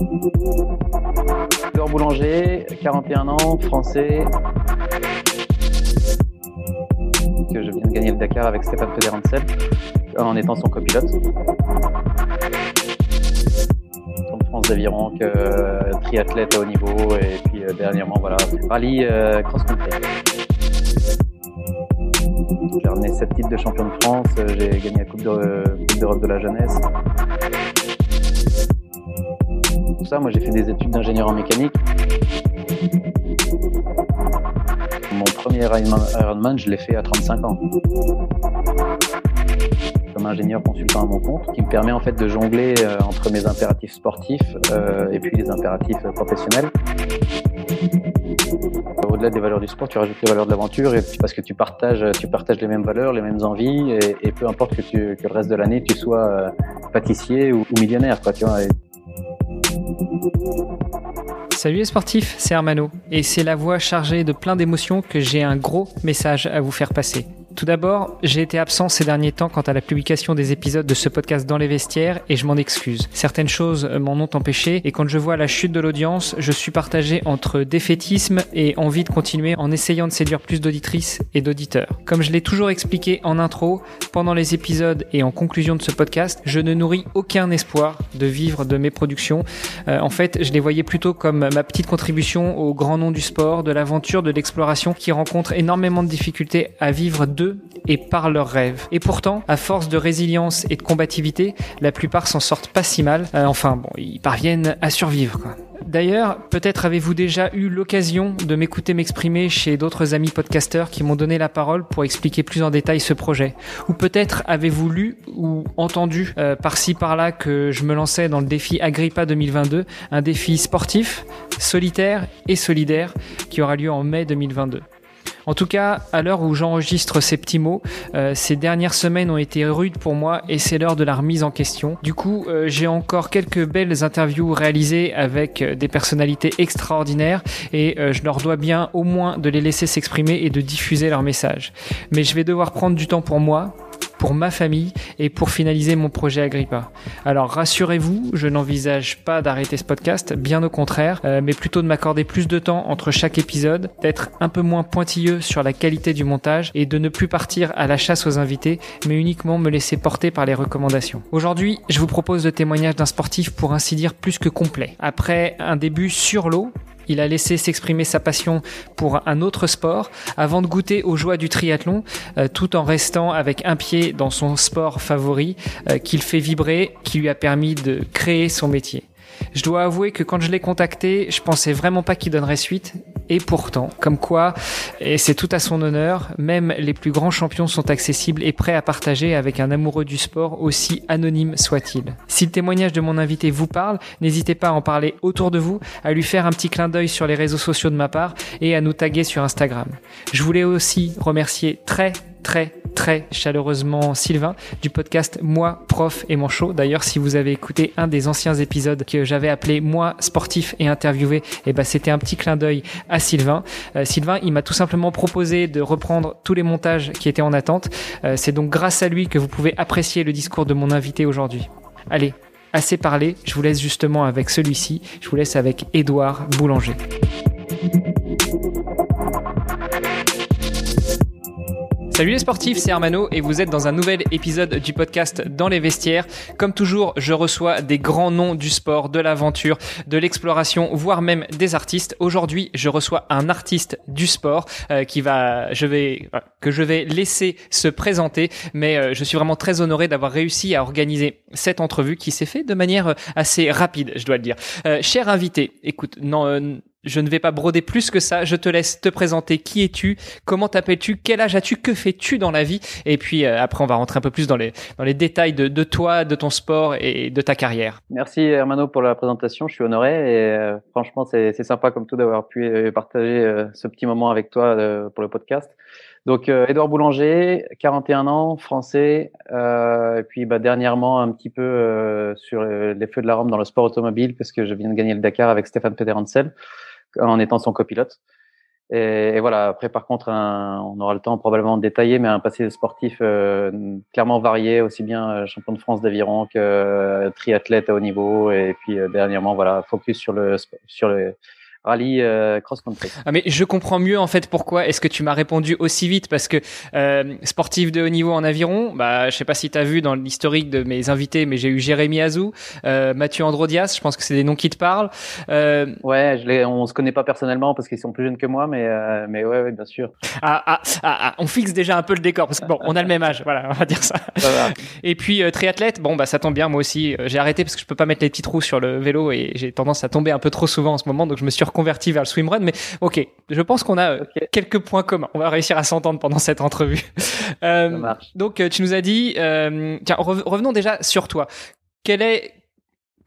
Edouard Boulanger, 41 ans, français. Que je viens de gagner le Dakar avec Stéphane Federancel en étant son copilote. De France d'aviron, euh, triathlète à haut niveau et puis euh, dernièrement voilà rallye euh, cross country. J'ai ramené 7 titres de champion de France, j'ai gagné la Coupe d'Europe de la jeunesse. Moi j'ai fait des études d'ingénieur en mécanique. Mon premier Ironman, je l'ai fait à 35 ans. Comme ingénieur consultant à mon compte, qui me permet en fait de jongler euh, entre mes impératifs sportifs euh, et puis les impératifs professionnels. Au-delà des valeurs du sport, tu rajoutes les valeurs de l'aventure parce que tu partages, tu partages les mêmes valeurs, les mêmes envies et, peu importe que, tu, le reste de l'année tu sois euh, pâtissier ou, millionnaire. Salut les sportifs, c'est Armano et c'est la voix chargée de plein d'émotions que j'ai un gros message à vous faire passer. Tout d'abord, j'ai été absent ces derniers temps quant à la publication des épisodes de ce podcast dans les vestiaires et je m'en excuse. Certaines choses m'en ont empêché et quand je vois la chute de l'audience, je suis partagé entre défaitisme et envie de continuer en essayant de séduire plus d'auditrices et d'auditeurs. Comme je l'ai toujours expliqué en intro, pendant les épisodes et en conclusion de ce podcast, je ne nourris aucun espoir de vivre de mes productions. Euh, en fait, je les voyais plutôt comme ma petite contribution au grand nom du sport, de l'aventure, de l'exploration qui rencontre énormément de difficultés à vivre de et par leurs rêves. Et pourtant, à force de résilience et de combativité, la plupart s'en sortent pas si mal. Euh, enfin bon, ils parviennent à survivre. D'ailleurs, peut-être avez-vous déjà eu l'occasion de m'écouter m'exprimer chez d'autres amis podcasteurs qui m'ont donné la parole pour expliquer plus en détail ce projet. Ou peut-être avez-vous lu ou entendu euh, par-ci par-là que je me lançais dans le défi Agrippa 2022, un défi sportif, solitaire et solidaire qui aura lieu en mai 2022. En tout cas, à l'heure où j'enregistre ces petits mots, euh, ces dernières semaines ont été rudes pour moi et c'est l'heure de la remise en question. Du coup, euh, j'ai encore quelques belles interviews réalisées avec euh, des personnalités extraordinaires et je leur dois bien au moins de les laisser s'exprimer et de diffuser leur message. Mais je vais devoir prendre du temps pour moi, pour ma famille et pour finaliser mon projet Agrippa. Alors rassurez-vous, je n'envisage pas d'arrêter ce podcast, bien au contraire, euh, mais plutôt de m'accorder plus de temps entre chaque épisode, d'être un peu moins pointilleux sur la qualité du montage et de ne plus partir à la chasse aux invités, mais uniquement me laisser porter par les recommandations. Aujourd'hui, je vous propose le témoignage d'un sportif pour ainsi dire plus que complet. Après un début sur l'eau, il a laissé s'exprimer sa passion pour un autre sport avant de goûter aux joies du triathlon, euh, tout en restant avec un pied dans son sport favori, euh, qu'il fait vibrer, qui lui a permis de créer son métier. Je dois avouer que quand je l'ai contacté, je pensais vraiment pas qu'il donnerait suite. Et pourtant, comme quoi, et c'est tout à son honneur, même les plus grands champions sont accessibles et prêts à partager avec un amoureux du sport aussi anonyme soit-il. Si le témoignage de mon invité vous parle, n'hésitez pas à en parler autour de vous, à lui faire un petit clin d'œil sur les réseaux sociaux de ma part et à nous taguer sur Instagram. Je voulais aussi remercier très très très chaleureusement Sylvain du podcast Moi, prof et mon. D'ailleurs, si vous avez écouté un des anciens épisodes que j'avais appelé Moi, sportif et interviewé, et eh ben, c'était un petit clin d'œil à Sylvain. Euh, Sylvain, il m'a tout simplement proposé de reprendre tous les montages qui étaient en attente. Euh, c'est donc grâce à lui que vous pouvez apprécier le discours de mon invité aujourd'hui. Allez, assez parlé, je vous laisse justement avec celui-ci, je vous laisse avec Édouard Boulanger. Salut les sportifs, c'est Armano et vous êtes dans un nouvel épisode du podcast Dans les vestiaires. Comme toujours, je reçois des grands noms du sport, de l'aventure, de l'exploration, voire même des artistes. Aujourd'hui, je reçois un artiste du sport euh, qui va, je vais, que je vais laisser se présenter, mais euh, je suis vraiment très honoré d'avoir réussi à organiser cette entrevue qui s'est fait de manière assez rapide, je dois le dire. Euh, cher invité, écoute, non, je ne vais pas broder plus que ça. Je te laisse te présenter. Qui es-tu? Comment t'appelles-tu? Quel âge as-tu? Que fais-tu dans la vie? Et puis euh, après, on va rentrer un peu plus dans les dans les détails de, de toi, de ton sport et de ta carrière. Merci Hermano pour la présentation. Je suis honoré et euh, franchement, c'est sympa comme tout d'avoir pu euh, partager ce petit moment avec toi pour le podcast. Donc, Edouard Boulanger, 41 ans, français, euh, et puis bah, dernièrement un petit peu sur les feux de la Rome dans le sport automobile, parce que je viens de gagner le Dakar avec Stéphane Pederhansel en étant son copilote. Et, voilà. Après, par contre, on aura le temps probablement de détailler, mais un passé sportif euh, clairement varié, aussi bien euh, champion de France d'aviron que euh, triathlète à haut niveau, et puis dernièrement, voilà, focus sur le sur le rallye euh, cross-country. Ah mais je comprends mieux en fait pourquoi est-ce que tu m'as répondu aussi vite parce que euh, sportif de haut niveau en aviron, bah je sais pas si tu as vu dans l'historique de mes invités mais j'ai eu Jérémy Azou, euh, Mathieu Androdias, je pense que c'est des noms qui te parlent. Euh... Ouais, je on se connaît pas personnellement parce qu'ils sont plus jeunes que moi mais euh, mais ouais, ouais bien sûr. Ah, ah, ah, ah, on fixe déjà un peu le décor parce que bon, on a le même âge, voilà, on va dire ça. Et puis euh, triathlète, bon bah ça tombe bien moi aussi, j'ai arrêté parce que je peux pas mettre les petits trous sur le vélo et j'ai tendance à tomber un peu trop souvent en ce moment donc je me suis converti vers le swimrun. Mais ok, je pense qu'on a euh, quelques points communs. On va réussir à s'entendre pendant cette entrevue. Euh, donc, euh, tu nous as dit, tiens, revenons déjà sur toi. Quel est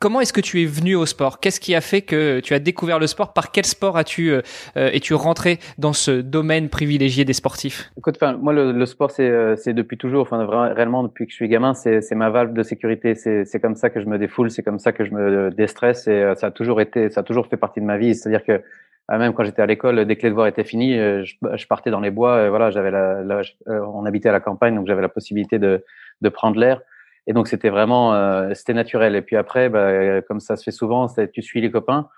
Comment est-ce que tu es venu au sport? Qu'est-ce qui a fait que tu as découvert le sport? Par quel sport as-tu es-tu rentré dans ce domaine privilégié des sportifs? Écoute, moi le, sport c'est depuis toujours, enfin réellement depuis que je suis gamin, c'est ma valve de sécurité. C'est comme ça que je me défoule, c'est comme ça que je me déstresse et ça a toujours été, ça a toujours fait partie de ma vie. C'est-à-dire que ah, même quand j'étais à l'école, dès que les devoirs étaient finis, je, je partais dans les bois. Et voilà, j'avais la, on habitait à la campagne, donc j'avais la possibilité de, de prendre l'air. Et donc c'était vraiment, euh, c'était naturel. Et puis après, bah, comme ça se fait souvent, tu suis les copains.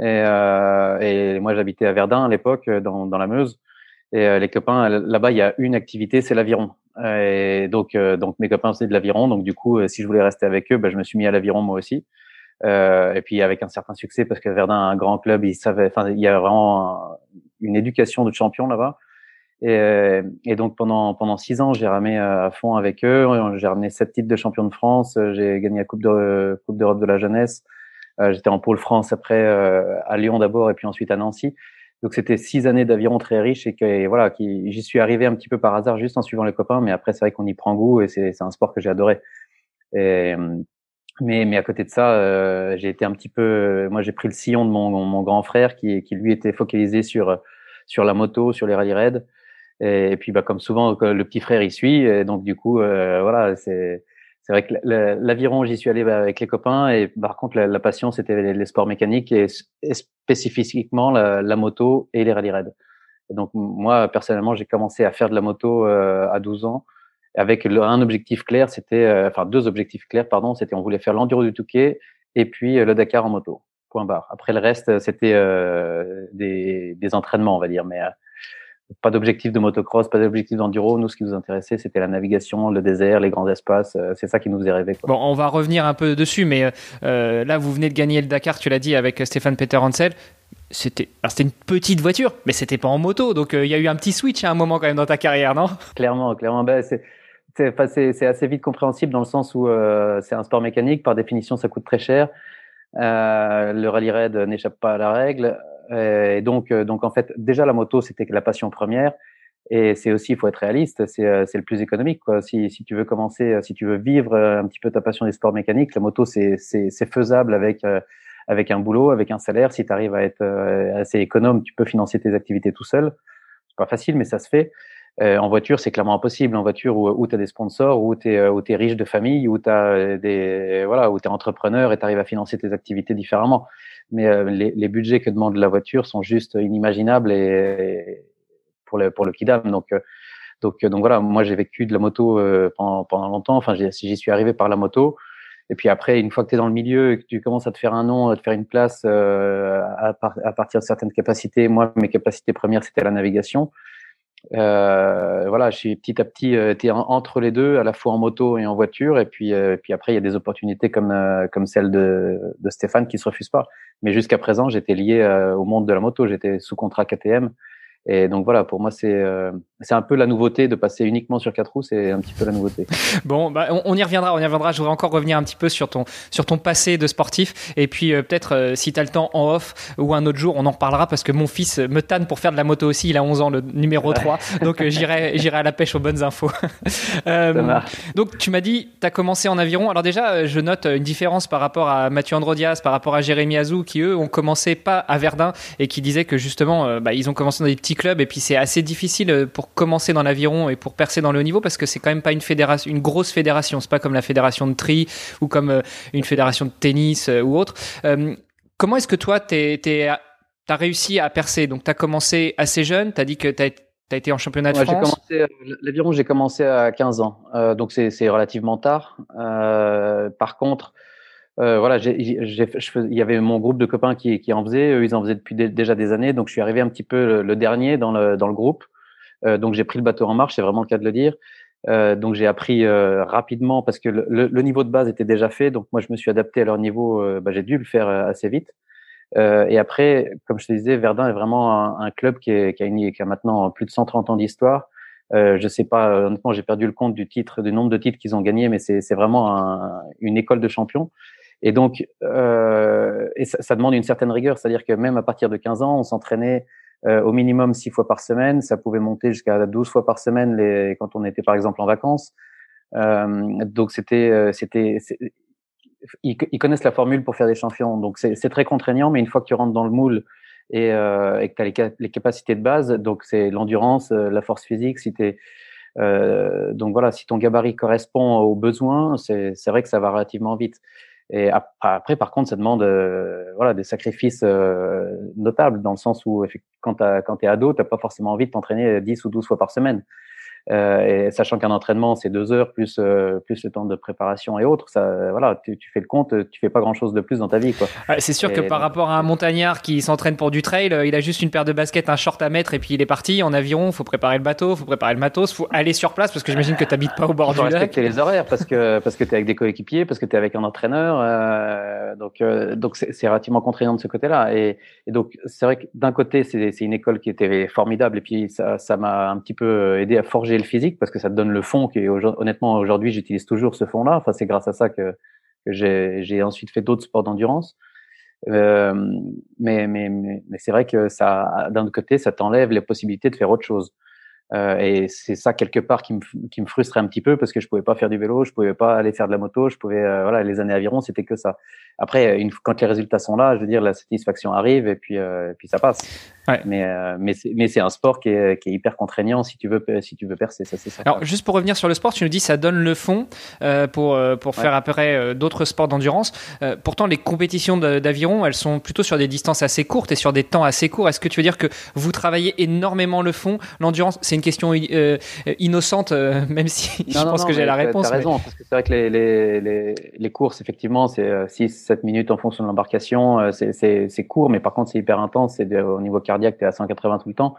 Et, euh, et moi j'habitais à Verdun à l'époque, dans, dans la Meuse. Et euh, les copains, là-bas, il y a une activité, c'est l'aviron. Et donc, euh, donc mes copains faisaient de l'aviron. Donc du coup, si je voulais rester avec eux, bah, je me suis mis à l'aviron moi aussi. Euh, et puis avec un certain succès parce que Verdun a un grand club, il savait, enfin, il y a vraiment une éducation de champions là-bas. Et, et, donc pendant pendant six ans, j'ai ramé à fond avec eux. J'ai ramené sept titres de champion de France. J'ai gagné la coupe de coupe d'Europe de la jeunesse. Euh, J'étais en pôle France après euh, à Lyon d'abord et puis ensuite à Nancy. Donc c'était six années d'aviron très riches et que voilà, j'y suis arrivé un petit peu par hasard juste en suivant les copains. Mais après c'est vrai qu'on y prend goût et c'est un sport que j'ai adoré. Et, mais, mais à côté de ça, euh, j'ai été un petit peu. Moi, j'ai pris le sillon de mon, mon grand frère qui, qui lui était focalisé sur sur la moto, sur les rallye raids. Et, puis, bah, comme souvent, le petit frère y suit. Et donc, du coup, euh, voilà, c'est c'est vrai que l'aviron, j'y suis allé bah, avec les copains. Et par contre, la, passion, c'était les, sports mécaniques et, spécifiquement la, moto et les rallye raids. Donc, moi, personnellement, j'ai commencé à faire de la moto euh, à 12 ans avec un objectif clair, c'était, euh, enfin deux objectifs clairs, pardon, c'était on voulait faire l'enduro du Touquet et puis euh, le Dakar en moto. Point barre. Après le reste, c'était euh, des, des, entraînements, on va dire, mais pas d'objectif de motocross, pas d'objectif d'enduro. Nous, ce qui nous intéressait, c'était la navigation, le désert, les grands espaces. c'est ça qui nous faisait rêver. Bon, on va revenir un peu dessus, mais euh, là, vous venez de gagner le Dakar, tu l'as dit, avec Stéphane Peter Hansel. C'était, c'était une petite voiture, mais c'était pas en moto, donc il y a eu un petit switch à un moment quand même dans ta carrière, non? Clairement, clairement. Ben, c'est c'est assez vite compréhensible dans le sens où euh, c'est un sport mécanique. Par définition, ça coûte très cher. Euh, le rallye raid n'échappe pas à la règle. Et donc, euh, donc en fait, déjà la moto, c'était la passion première. Et c'est aussi, il faut être réaliste, c'est le plus économique. Quoi. Si, si tu veux commencer, si tu veux vivre un petit peu ta passion des sports mécaniques, la moto, c'est faisable avec avec un boulot, avec un salaire. Si tu arrives à être assez économe, tu peux financer tes activités tout seul. C'est pas facile, mais ça se fait. Euh, en voiture, c'est clairement impossible. En voiture, où, où tu as des sponsors, où tu es, euh, es riche de famille, où tu as des voilà, où tu es entrepreneur et tu arrives à financer tes activités différemment. Mais euh, les, les, budgets que demande la voiture sont juste inimaginables et, pour le pour le kidam. Donc donc donc voilà, moi j'ai vécu de la moto pendant, pendant longtemps. Enfin, j'y suis arrivé par la moto. Et puis après, une fois que tu es dans le milieu et que tu commences à te faire un nom, à te faire une place à, à partir de certaines capacités, moi, mes capacités premières, c'était la navigation. Euh, voilà, je suis petit à petit euh, entre les deux, à la fois en moto et en voiture. Et puis, euh, puis après, il y a des opportunités comme euh, comme celle de, de Stéphane qui se refuse pas. Mais jusqu'à présent, j'étais lié au monde de la moto. J'étais sous contrat KTM. Et donc voilà, pour moi, c'est euh, c'est un peu la nouveauté de passer uniquement sur quatre roues, c'est un petit peu la nouveauté. Bon, bah, on, y reviendra, on y reviendra. Je voudrais encore revenir un petit peu sur ton sur ton passé de sportif, et puis euh, peut-être euh, si tu as le temps en off ou un autre jour, on en reparlera parce que mon fils me tanne pour faire de la moto aussi. Il a 11 ans, le numéro 3 donc j'irai j'irai à la pêche aux bonnes infos. donc tu m'as dit, tu as commencé en aviron. Alors déjà, je note une différence par rapport à Mathieu Androdias, par rapport à Jérémy Azou, qui eux ont commencé pas à Verdun et qui disaient que justement, bah, ils ont commencé dans des petits club et puis c'est assez difficile euh, pour commencer dans l'aviron et pour percer dans le haut niveau parce que c'est quand même pas une fédération, une grosse fédération. C'est pas comme la fédération de tri ou comme euh, une fédération de tennis euh, ou autre. comment est-ce que toi t'es, tu as réussi à percer? Donc, tu as commencé assez jeune. Tu as dit que tu as, été en championnat de France. L'aviron, j'ai commencé à 15 ans. donc, c'est relativement tard. par contre, euh, voilà, il y avait mon groupe de copains qui, qui en faisaient, eux, ils en faisaient depuis déjà des années, donc je suis arrivé un petit peu le, dernier dans le, dans le groupe. Euh, donc j'ai pris le bateau en marche, c'est vraiment le cas de le dire. Euh, donc j'ai appris euh, rapidement parce que le, le, niveau de base était déjà fait, donc moi je me suis adapté à leur niveau. Euh, bah, j'ai dû le faire assez vite. et après, comme je te disais, Verdun est vraiment un, un club qui, est, qui, a une, qui a maintenant plus de 130 ans d'histoire. Euh, je sais pas, honnêtement, j'ai perdu le compte du titre, du nombre de titres qu'ils ont gagnés, mais c'est vraiment un, une école de champions. Et donc, euh, ça, demande une certaine rigueur, c'est-à-dire que même à partir de 15 ans, on s'entraînait euh, au minimum six fois par semaine. Ça pouvait monter jusqu'à 12 fois par semaine les, quand on était par exemple en vacances. Euh, donc c'était, euh, c'était, ils, ils, connaissent la formule pour faire des champions. Donc c'est très contraignant, mais une fois que tu rentres dans le moule et, euh, et que tu as les, capacités de base, donc c'est l'endurance, euh, la force physique, si euh, donc voilà, si ton gabarit correspond aux besoins, c'est vrai que ça va relativement vite. Et après, par contre, ça demande euh, voilà des sacrifices euh, notables dans le sens où quand tu es ado, tu n'as pas forcément envie de t'entraîner 10 ou 12 fois par semaine. Euh, et sachant qu'un entraînement c'est deux heures plus euh, plus le temps de préparation et autres, ça voilà, tu, tu, fais le compte, tu fais pas grand chose de plus dans ta vie quoi. c'est sûr que par rapport à un montagnard qui s'entraîne pour du trail, il a juste une paire de baskets, un short à mettre et puis il est parti en aviron. Faut préparer le bateau, faut préparer le matos, faut aller sur place parce que j'imagine que t'habites pas au bord du lac. respecter les horaires parce que parce que t'es avec des coéquipiers, parce que t'es avec un entraîneur, euh, donc euh, donc c'est relativement contraignant de ce côté-là. Et, et donc c'est vrai que d'un côté c'est une école qui était formidable et puis ça ça m'a un petit peu aidé à forger physique parce que ça te donne le fond qui honnêtement aujourd'hui j'utilise toujours ce fond là enfin c'est grâce à ça que, j'ai ensuite fait d'autres sports d'endurance. Euh, mais mais, mais, c'est vrai que ça d'un côté ça t'enlève les possibilités de faire autre chose. Euh, et c'est ça quelque part qui me, qui me frustrait un petit peu parce que je pouvais pas faire du vélo, je pouvais pas aller faire de la moto, je pouvais euh, voilà les années aviron c'était que ça. Après, euh, une, quand les résultats sont là, je veux dire, la satisfaction arrive et puis, euh, et puis ça passe. Ouais. Mais, euh, mais, c'est, mais c'est un sport qui est, qui est, hyper contraignant si tu veux, euh, si tu veux percer, ça c'est ça. Alors, juste pour revenir sur le sport, tu nous dis ça donne le fond euh, pour, euh, pour faire ouais. apparaître d'autres sports d'endurance. pourtant, les compétitions d'aviron, elles sont plutôt sur des distances assez courtes et sur des temps assez courts. Est-ce que tu veux dire que vous travaillez énormément le fond? L'endurance, c'est une question innocente, même si je pense que j'ai la réponse. T'as mais... raison, parce que c'est vrai que les, les, les, les courses, effectivement, c'est 6, 7 minutes en fonction de l'embarcation. Euh, c'est court, mais par contre, c'est hyper intense. C'est au niveau cardiaque, tu es à 180 tout le temps.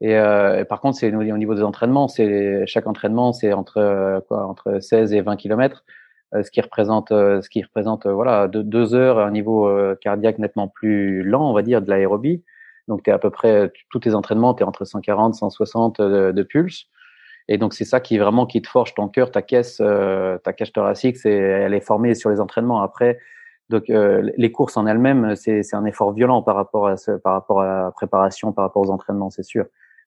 Et, euh, par contre, c'est au niveau des entraînements. C'est chaque entraînement, c'est entre euh, quoi, entre 16 et 20 kilomètres, ce qui représente, ce qui représente voilà deux, heures à un niveau cardiaque nettement plus lent, on va dire, de l'aérobie. Donc, tu es à peu près tous tes entraînements, tu es entre 140, 160 de, de pulse. Et donc c'est ça qui vraiment qui te forge ton cœur, ta caisse, ta caisse thoracique, c'est elle est formée sur les entraînements. Après, donc, euh, les courses en elles-mêmes, c'est, c'est un effort violent par rapport à ce, par rapport à la préparation, par rapport aux entraînements, c'est sûr.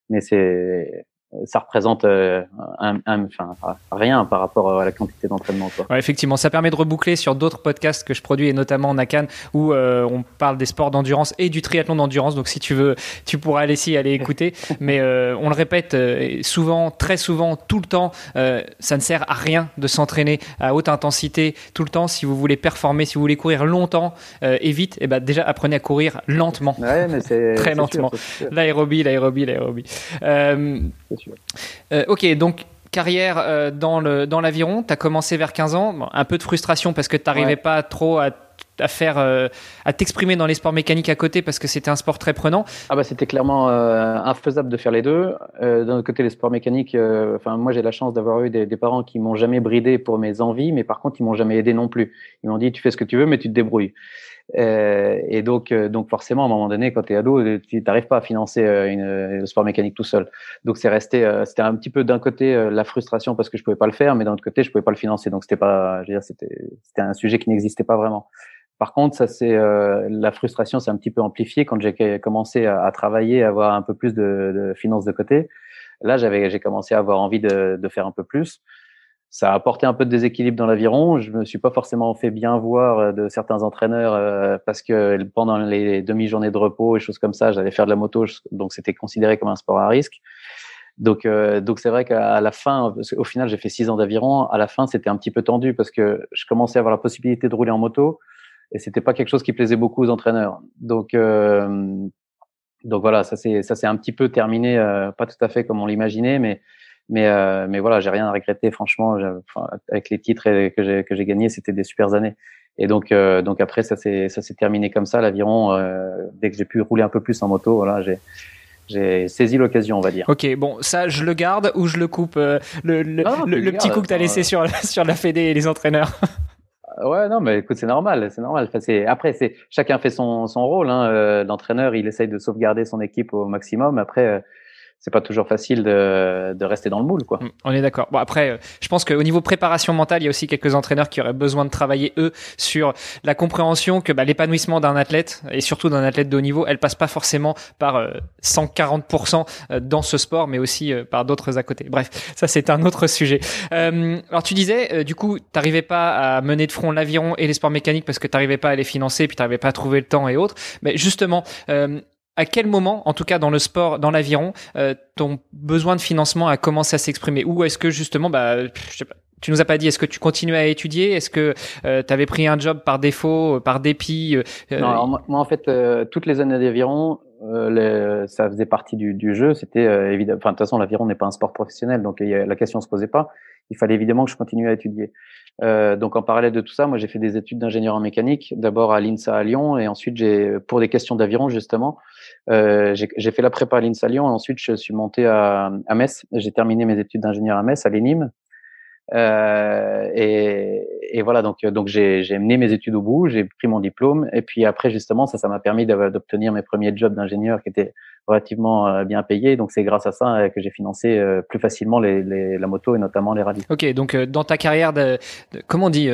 Mais c'est, ça représente euh, un, enfin, rien par rapport à la quantité d'entraînement. Ouais, effectivement, ça permet de reboucler sur d'autres podcasts que je produis et notamment Nakan où euh, on parle des sports d'endurance et du triathlon d'endurance. Donc si tu veux, tu pourras aller ici aller écouter. Mais euh, on le répète souvent, très souvent, tout le temps, ça ne sert à rien de s'entraîner à haute intensité tout le temps. Si vous voulez performer, si vous voulez courir longtemps et vite, et eh ben déjà apprenez à courir lentement, ouais, mais très lentement. L'aérobie, l'aérobie, l'aérobie. Euh, ok, donc carrière euh, dans le dans l'aviron, tu as commencé vers 15 ans, un peu de frustration parce que tu n'arrivais pas trop à, à faire euh, à t'exprimer dans les sports mécaniques à côté parce que c'était un sport très prenant. Ah bah c'était clairement infaisable de faire les deux. D'un côté les sports mécaniques, enfin moi j'ai la chance d'avoir eu des, des, parents qui m'ont jamais bridé pour mes envies, mais par contre ils m'ont jamais aidé non plus. Ils m'ont dit tu fais ce que tu veux mais tu te débrouilles. Euh, et donc, euh, donc forcément, à un moment donné, quand tu es ado, tu n'arrives pas à financer euh, une, le sport mécanique tout seul. Donc c'est resté, c'était un petit peu d'un côté la frustration parce que je pouvais pas le faire, mais d'un autre côté, je pouvais pas le financer. Donc c'était pas, je veux dire, c'était, c'était un sujet qui n'existait pas vraiment. Par contre, ça c'est la frustration, c'est un petit peu amplifié quand j'ai commencé à, à, travailler, à avoir un peu plus de, de finances de côté. Là, j'avais, j'ai commencé à avoir envie de, de faire un peu plus ça a apporté un peu de déséquilibre dans l'aviron. Je me suis pas forcément fait bien voir euh, de certains entraîneurs euh, parce que pendant les demi-journées de repos et choses comme ça, j'allais faire de la moto, donc c'était considéré comme un sport à risque. Donc, euh, donc c'est vrai qu'à la fin, au final, j'ai fait six ans d'aviron. À la fin, c'était un petit peu tendu parce que je commençais à avoir la possibilité de rouler en moto et c'était pas quelque chose qui plaisait beaucoup aux entraîneurs. Donc, donc voilà, ça c'est ça c'est un petit peu terminé, euh, pas tout à fait comme on l'imaginait, mais mais euh, mais voilà, j'ai rien à regretter franchement. Enfin, avec les titres que j'ai que j'ai gagnés, c'était des super années. Et donc euh, donc après ça s'est ça s'est terminé comme ça l'aviron. dès que j'ai pu rouler un peu plus en moto, voilà, j'ai j'ai saisi l'occasion, on va dire. Ok, bon, ça, je le garde ou je le coupe le, le, le, petit coup que tu as laissé sur, sur la Fédé et les entraîneurs Ouais, non, mais écoute, c'est normal, c'est normal. Enfin, c'est après, c'est chacun fait son son rôle. Hein. Euh, l'entraîneur, il essaye de sauvegarder son équipe au maximum. Après, euh, c'est pas toujours facile de, de, rester dans le moule, quoi. Mm, on est d'accord. Bon après, euh, je pense qu'au niveau préparation mentale, il y a aussi quelques entraîneurs qui auraient besoin de travailler eux sur la compréhension que bah, l'épanouissement d'un athlète et surtout d'un athlète de haut niveau, elle passe pas forcément par 140% euh, dans ce sport, mais aussi euh, par d'autres à côté. Bref, ça c'est un autre sujet. Euh, alors tu disais, du coup, t'arrivais pas à mener de front l'aviron et les sports mécaniques parce que t'arrivais pas à les financer, puis t'arrivais pas à trouver le temps et autres. Mais justement. Euh, à quel moment, en tout cas dans le sport, dans l'aviron, euh, ton besoin de financement a commencé à s'exprimer? Ou est-ce que justement, bah, je sais pas, tu nous as pas dit, est-ce que tu continuais à étudier? Est-ce que euh, tu avais pris un job par défaut, euh, par dépit Non, moi en fait, toutes les années d'aviron, ça faisait partie du, du jeu. C'était évident. Enfin, de toute façon, l'aviron n'est pas un sport professionnel, donc la question se posait pas. Il fallait évidemment que je continue à étudier. Euh, donc en parallèle de tout ça, moi j'ai fait des études d'ingénieur en mécanique, d'abord à l'INSA à Lyon, et ensuite j'ai, pour des questions d'aviron justement, euh, j'ai fait la prépa à l'INSA Lyon, ensuite je suis monté à, à Metz. J'ai terminé mes études d'ingénieur à Metz, à l'ENIM. Euh, et, et, voilà, donc donc j'ai mené mes études au bout, j'ai pris mon diplôme, et puis après justement ça, ça m'a permis d'obtenir mes premiers jobs d'ingénieur qui étaient relativement euh, bien payés. Donc c'est grâce à ça euh, que j'ai financé euh, plus facilement les, les, la moto et notamment les rallyes. Ok, donc dans ta carrière de, comment on dit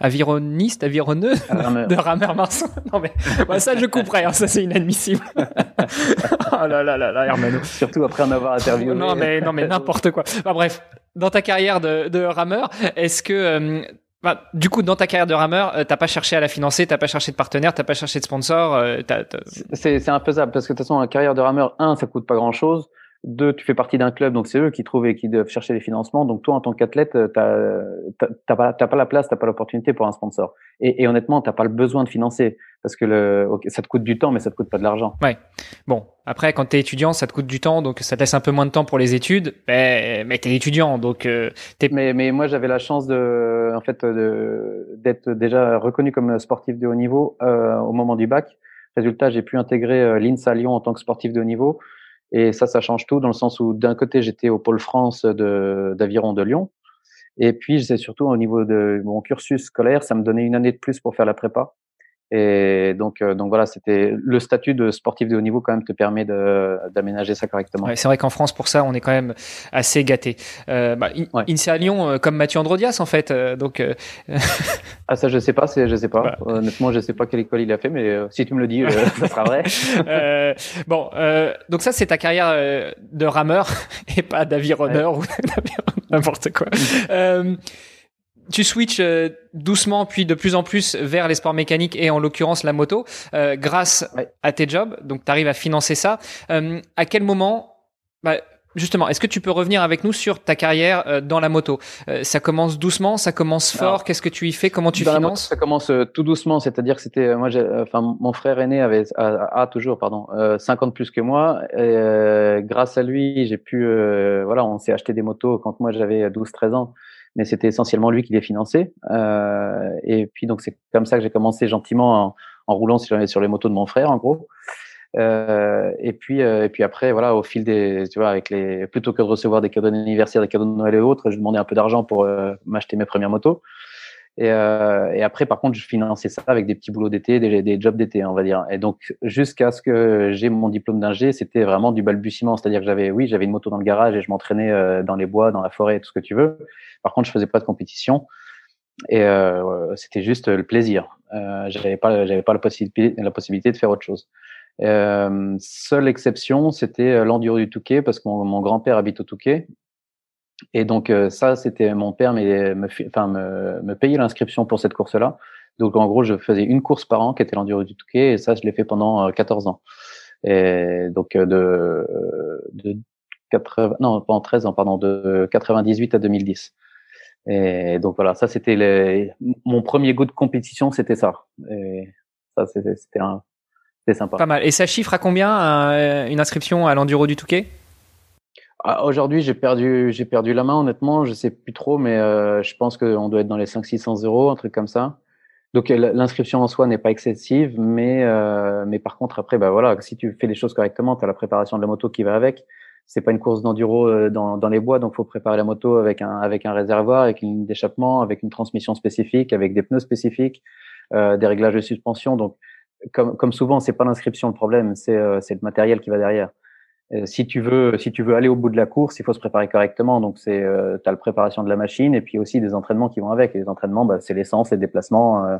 avironiste, avironneux, de rameur marsou. Non mais ça je couperais, hein, ça c'est inadmissible. oh là là là là, Hermano. Surtout après en avoir interviewé. Non mais non mais n'importe quoi. Enfin, bref, dans ta carrière de, de rameur, est-ce que euh, bah, du coup, dans ta carrière de rameur, euh, t'as pas cherché à la financer, t'as pas cherché de partenaire, t'as pas cherché de sponsor. Euh, c'est infaisable parce que de toute façon, la carrière de rameur, un, ça coûte pas grand chose. Deux, tu fais partie d'un club, donc c'est eux qui trouvent et qui doivent chercher les financements. Donc toi, en tant qu'athlète, euh, t'as pas, pas la place, t'as pas l'opportunité pour un sponsor. Et, et honnêtement, t'as pas le besoin de financer parce que le, ça te coûte du temps, mais ça te coûte pas de l'argent. Ouais. Bon, après, quand t'es étudiant, ça te coûte du temps, donc ça te laisse un peu moins de temps pour les études. Mais, mais t'es étudiant, donc. Euh, mais, mais moi, j'avais la chance de, en fait, d'être déjà reconnu comme sportif de haut niveau euh, au moment du bac. Résultat, j'ai pu intégrer euh, l'INSA Lyon en tant que sportif de haut niveau. Et ça, ça change tout dans le sens où d'un côté, j'étais au pôle France d'aviron de, de Lyon. Et puis, c'est surtout au niveau de mon cursus scolaire, ça me donnait une année de plus pour faire la prépa. Et donc, euh, donc voilà, c'était le statut de sportif de haut niveau quand même te permet d'aménager ça correctement. Ouais, c'est vrai qu'en France, pour ça, on est quand même assez gâté. Euh, bah, à Lyon, euh, comme Mathieu Androdias en fait. Euh, donc. ah ça, je sais pas, je sais pas. Honnêtement, je sais pas quelle école il a fait, mais si tu me le dis, ça sera vrai. bon, donc ça, c'est ta carrière de rameur et pas d'avironneur ou n'importe quoi tu switches euh, doucement puis de plus en plus vers les sports mécaniques et en l'occurrence la moto euh, grâce à tes jobs. Donc tu arrives à financer ça. Euh, à quel moment bah, Justement, est-ce que tu peux revenir avec nous sur ta carrière dans la moto? Ça commence doucement, ça commence fort. Qu'est-ce que tu y fais? Comment tu finances? Ça commence tout doucement, c'est-à-dire que c'était moi, enfin mon frère aîné avait a, toujours pardon 50 plus que moi. Et, grâce à lui, j'ai pu voilà, on s'est acheté des motos quand moi j'avais 12-13 ans mais c'était essentiellement lui qui les finançait. Euh, et puis donc c'est comme ça que j'ai commencé gentiment en, en roulant sur, les motos de mon frère, en gros. Euh, et puis euh, et puis après voilà au fil des tu vois avec les plutôt que de recevoir des cadeaux d'anniversaire des cadeaux de Noël et autres je demandais un peu d'argent pour euh, m'acheter mes premières motos et, euh, et, après, par contre, je finançais ça avec des petits boulots d'été, des, des, jobs d'été, on va dire. Et donc, jusqu'à ce que j'ai mon diplôme d'ingé, c'était vraiment du balbutiement. C'est-à-dire que j'avais, oui, j'avais une moto dans le garage et je m'entraînais euh, dans les bois, dans la forêt, tout ce que tu veux. Par contre, je faisais pas de compétition. Et euh, c'était juste le plaisir. Euh, j'avais pas, j'avais pas la possibilité, la possibilité de faire autre chose. Euh, seule exception, c'était l'enduro du Touquet parce que mon, mon grand-père habite au Touquet et donc euh, ça, c'était mon père mais me, enfin, me, me payait l'inscription pour cette course-là. Donc en gros, je faisais une course par an qui était l'enduro du Touquet et ça, je l'ai fait pendant 14 euh, ans. Et donc euh, de, de 80, non, pendant 13 ans, pardon, de 98 à 2010. Et donc voilà, ça c'était mon premier goût de compétition, c'était ça. Et ça c'était un, sympa. Pas mal. Et ça chiffre à combien une inscription à l'enduro du Touquet? Ah, Aujourd'hui, j'ai perdu, j'ai perdu la main, honnêtement. Je sais plus trop, mais je pense qu'on doit être dans les 500-600 euros, un truc comme ça. Donc l'inscription en soi n'est pas excessive, mais mais par contre après bah voilà, si tu fais les choses correctement, tu as la préparation de la moto qui va avec. C'est pas une course d'enduro dans, dans les bois, donc faut préparer la moto avec un avec un réservoir, avec une ligne d'échappement, avec une transmission spécifique, avec des pneus spécifiques, euh, des réglages de suspension. Donc comme comme souvent, c'est pas l'inscription le problème, c'est c'est le matériel qui va derrière. Euh, si tu veux, si tu veux aller au bout de la course, il faut se préparer correctement. Donc c'est, euh, tu as la préparation de la machine et puis aussi des entraînements qui vont avec. Et les entraînements, bah, c'est l'essence, les déplacements. Euh,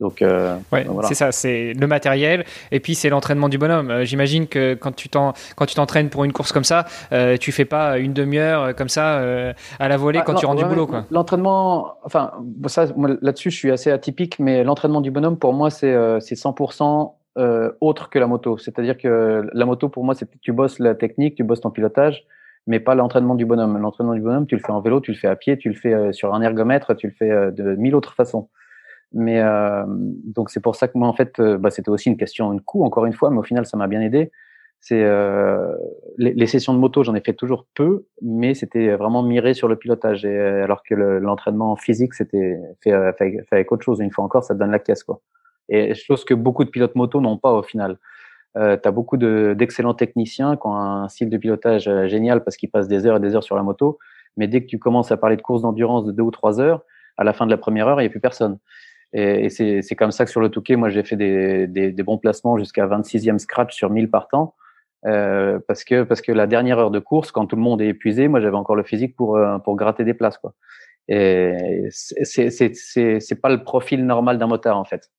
donc, euh, ouais, c'est ça, c'est le matériel et puis c'est l'entraînement du bonhomme. Euh, j'imagine que quand tu t'en, quand tu t'entraînes pour une course comme ça, euh, tu fais pas une demi-heure comme ça à la volée ah, quand tu rentres du boulot, quoi. L'entraînement, enfin, ça, là-dessus, je suis assez atypique, mais l'entraînement du bonhomme pour moi, c'est c'est 100% euh, autre que la moto. C'est-à-dire que la moto, pour moi, c'est tu bosses la technique, tu bosses ton pilotage, mais pas l'entraînement du bonhomme. L'entraînement du bonhomme, tu le fais en vélo, tu le fais à pied, tu le fais euh, sur un ergomètre, tu le fais euh, de mille autres façons. Mais donc c'est pour ça que moi, en fait, bah, c'était aussi une question de coût, encore une fois, mais au final, ça m'a bien aidé. C'est les, les, sessions de moto, j'en ai fait toujours peu, mais c'était vraiment miré sur le pilotage. Et, alors que l'entraînement physique, c'était fait, fait, fait, avec autre chose. Une fois encore, ça te donne la caisse, quoi. Et chose que beaucoup de pilotes moto n'ont pas au final. Euh, tu as beaucoup d'excellents techniciens qui ont un style de pilotage euh, génial parce qu'ils passent des heures et des heures sur la moto. Mais dès que tu commences à parler de courses d'endurance de deux ou trois heures, à la fin de la première heure, il n'y a plus personne. Et, et c'est comme ça que sur le Touquet, moi, j'ai fait des, des, des, bons placements jusqu'à 26e scratch sur 1000 partants. Euh, parce que parce que la dernière heure de course, quand tout le monde est épuisé, moi j'avais encore le physique pour euh, pour gratter des places quoi. Et c'est c'est c'est pas le profil normal d'un motard en fait.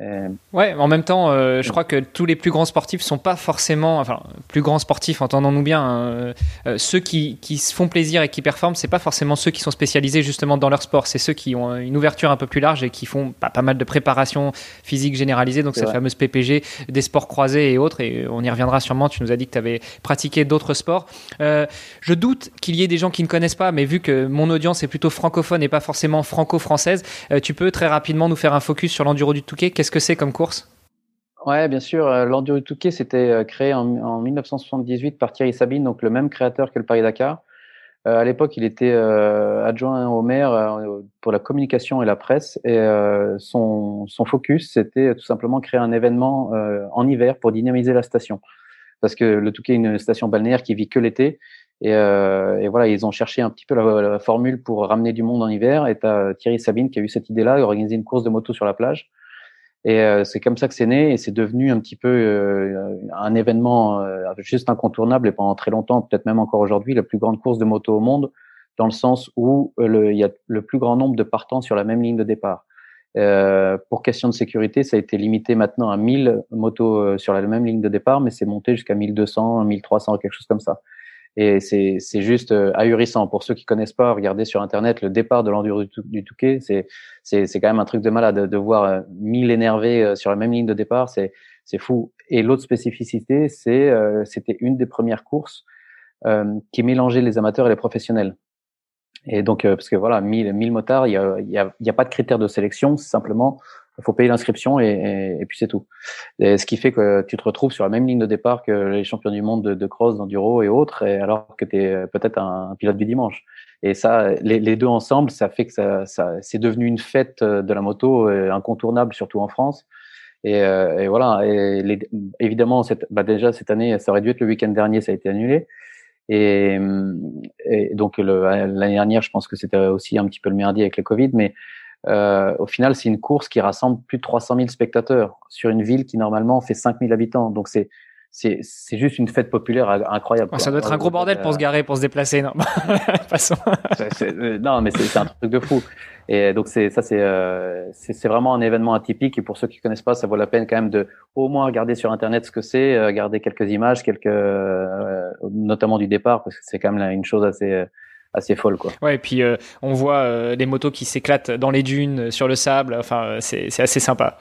Euh, ouais, en même temps, euh, je crois que tous les plus grands sportifs sont pas forcément, enfin, plus grands sportifs, entendons-nous bien, hein, euh, ceux qui, qui se font plaisir et qui performent, c'est pas forcément ceux qui sont spécialisés justement dans leur sport, c'est ceux qui ont une ouverture un peu plus large et qui font pas, pas mal de préparation physique généralisée, donc cette fameuse PPG, des sports croisés et autres, et on y reviendra sûrement, tu nous as dit que tu avais pratiqué d'autres sports. je doute qu'il y ait des gens qui ne connaissent pas, mais vu que mon audience est plutôt francophone et pas forcément franco-française, tu peux très rapidement nous faire un focus sur l'enduro du Touquet. Qu'est-ce que c'est comme course? Ouais, bien sûr. Euh, L'Enduro Touquet, c'était euh, créé en, 1978 par Thierry Sabine, donc le même créateur que le Paris-Dakar. Euh, à l'époque, il était adjoint au maire pour la communication et la presse. Et son, focus, c'était tout simplement créer un événement en hiver pour dynamiser la station. Parce que le Touquet est une station balnéaire qui vit que l'été. Et, voilà, ils ont cherché un petit peu la, formule pour ramener du monde en hiver. Et tu Thierry Sabine qui a eu cette idée-là, d'organiser une course de moto sur la plage. Et euh, c'est comme ça que c'est né et c'est devenu un petit peu euh, un événement euh, juste incontournable et pendant très longtemps, peut-être même encore aujourd'hui, la plus grande course de moto au monde, dans le sens où le, il y a le plus grand nombre de partants sur la même ligne de départ. pour question de sécurité, ça a été limité maintenant à 1000 motos sur la même ligne de départ, mais c'est monté jusqu'à 1200, 1300, quelque chose comme ça. Et c'est, juste euh, ahurissant. Pour ceux qui connaissent pas, regardez sur Internet le départ de l'enduro du, Touquet. C'est, quand même un truc de malade de voir 1000 euh, énervés euh, sur la même ligne de départ. C'est, fou. Et l'autre spécificité, c'est, c'était une des premières courses qui mélangeait les amateurs et les professionnels. Et donc, parce que voilà, 1000, 1000 motards, il y a, y, a, y a pas de critères de sélection. Simplement il faut payer l'inscription et, et, puis c'est tout. Et ce qui fait que tu te retrouves sur la même ligne de départ que les champions du monde de, de cross, d'enduro et autres, et alors que tu es peut-être un, pilote du dimanche. Et ça, les, les, deux ensemble, ça fait que ça, ça c'est devenu une fête de la moto euh, incontournable, surtout en France. Et, euh, et voilà. Et les, évidemment, cette, bah déjà cette année, ça aurait dû être le week-end dernier, ça a été annulé. Et, et donc l'année dernière, je pense que c'était aussi un petit peu le merdier avec le Covid, mais euh, au final, c'est une course qui rassemble plus de 300 000 spectateurs sur une ville qui normalement fait 5 000 habitants. Donc c'est c'est c'est juste une fête populaire incroyable. ça doit être un gros bordel pour se garer, pour se déplacer, non? Euh, Non, mais c'est un truc de fou. Et donc c'est ça, euh, c'est c'est vraiment un événement atypique. Et pour ceux qui connaissent pas, ça vaut la peine quand même de au moins regarder sur internet ce que c'est, regarder quelques images, quelques notamment du départ, parce que c'est quand même une chose assez assez folle quoi. Ouais, et puis euh, on voit euh, des motos qui s'éclatent dans les dunes, sur le sable. Enfin, euh, c'est assez sympa.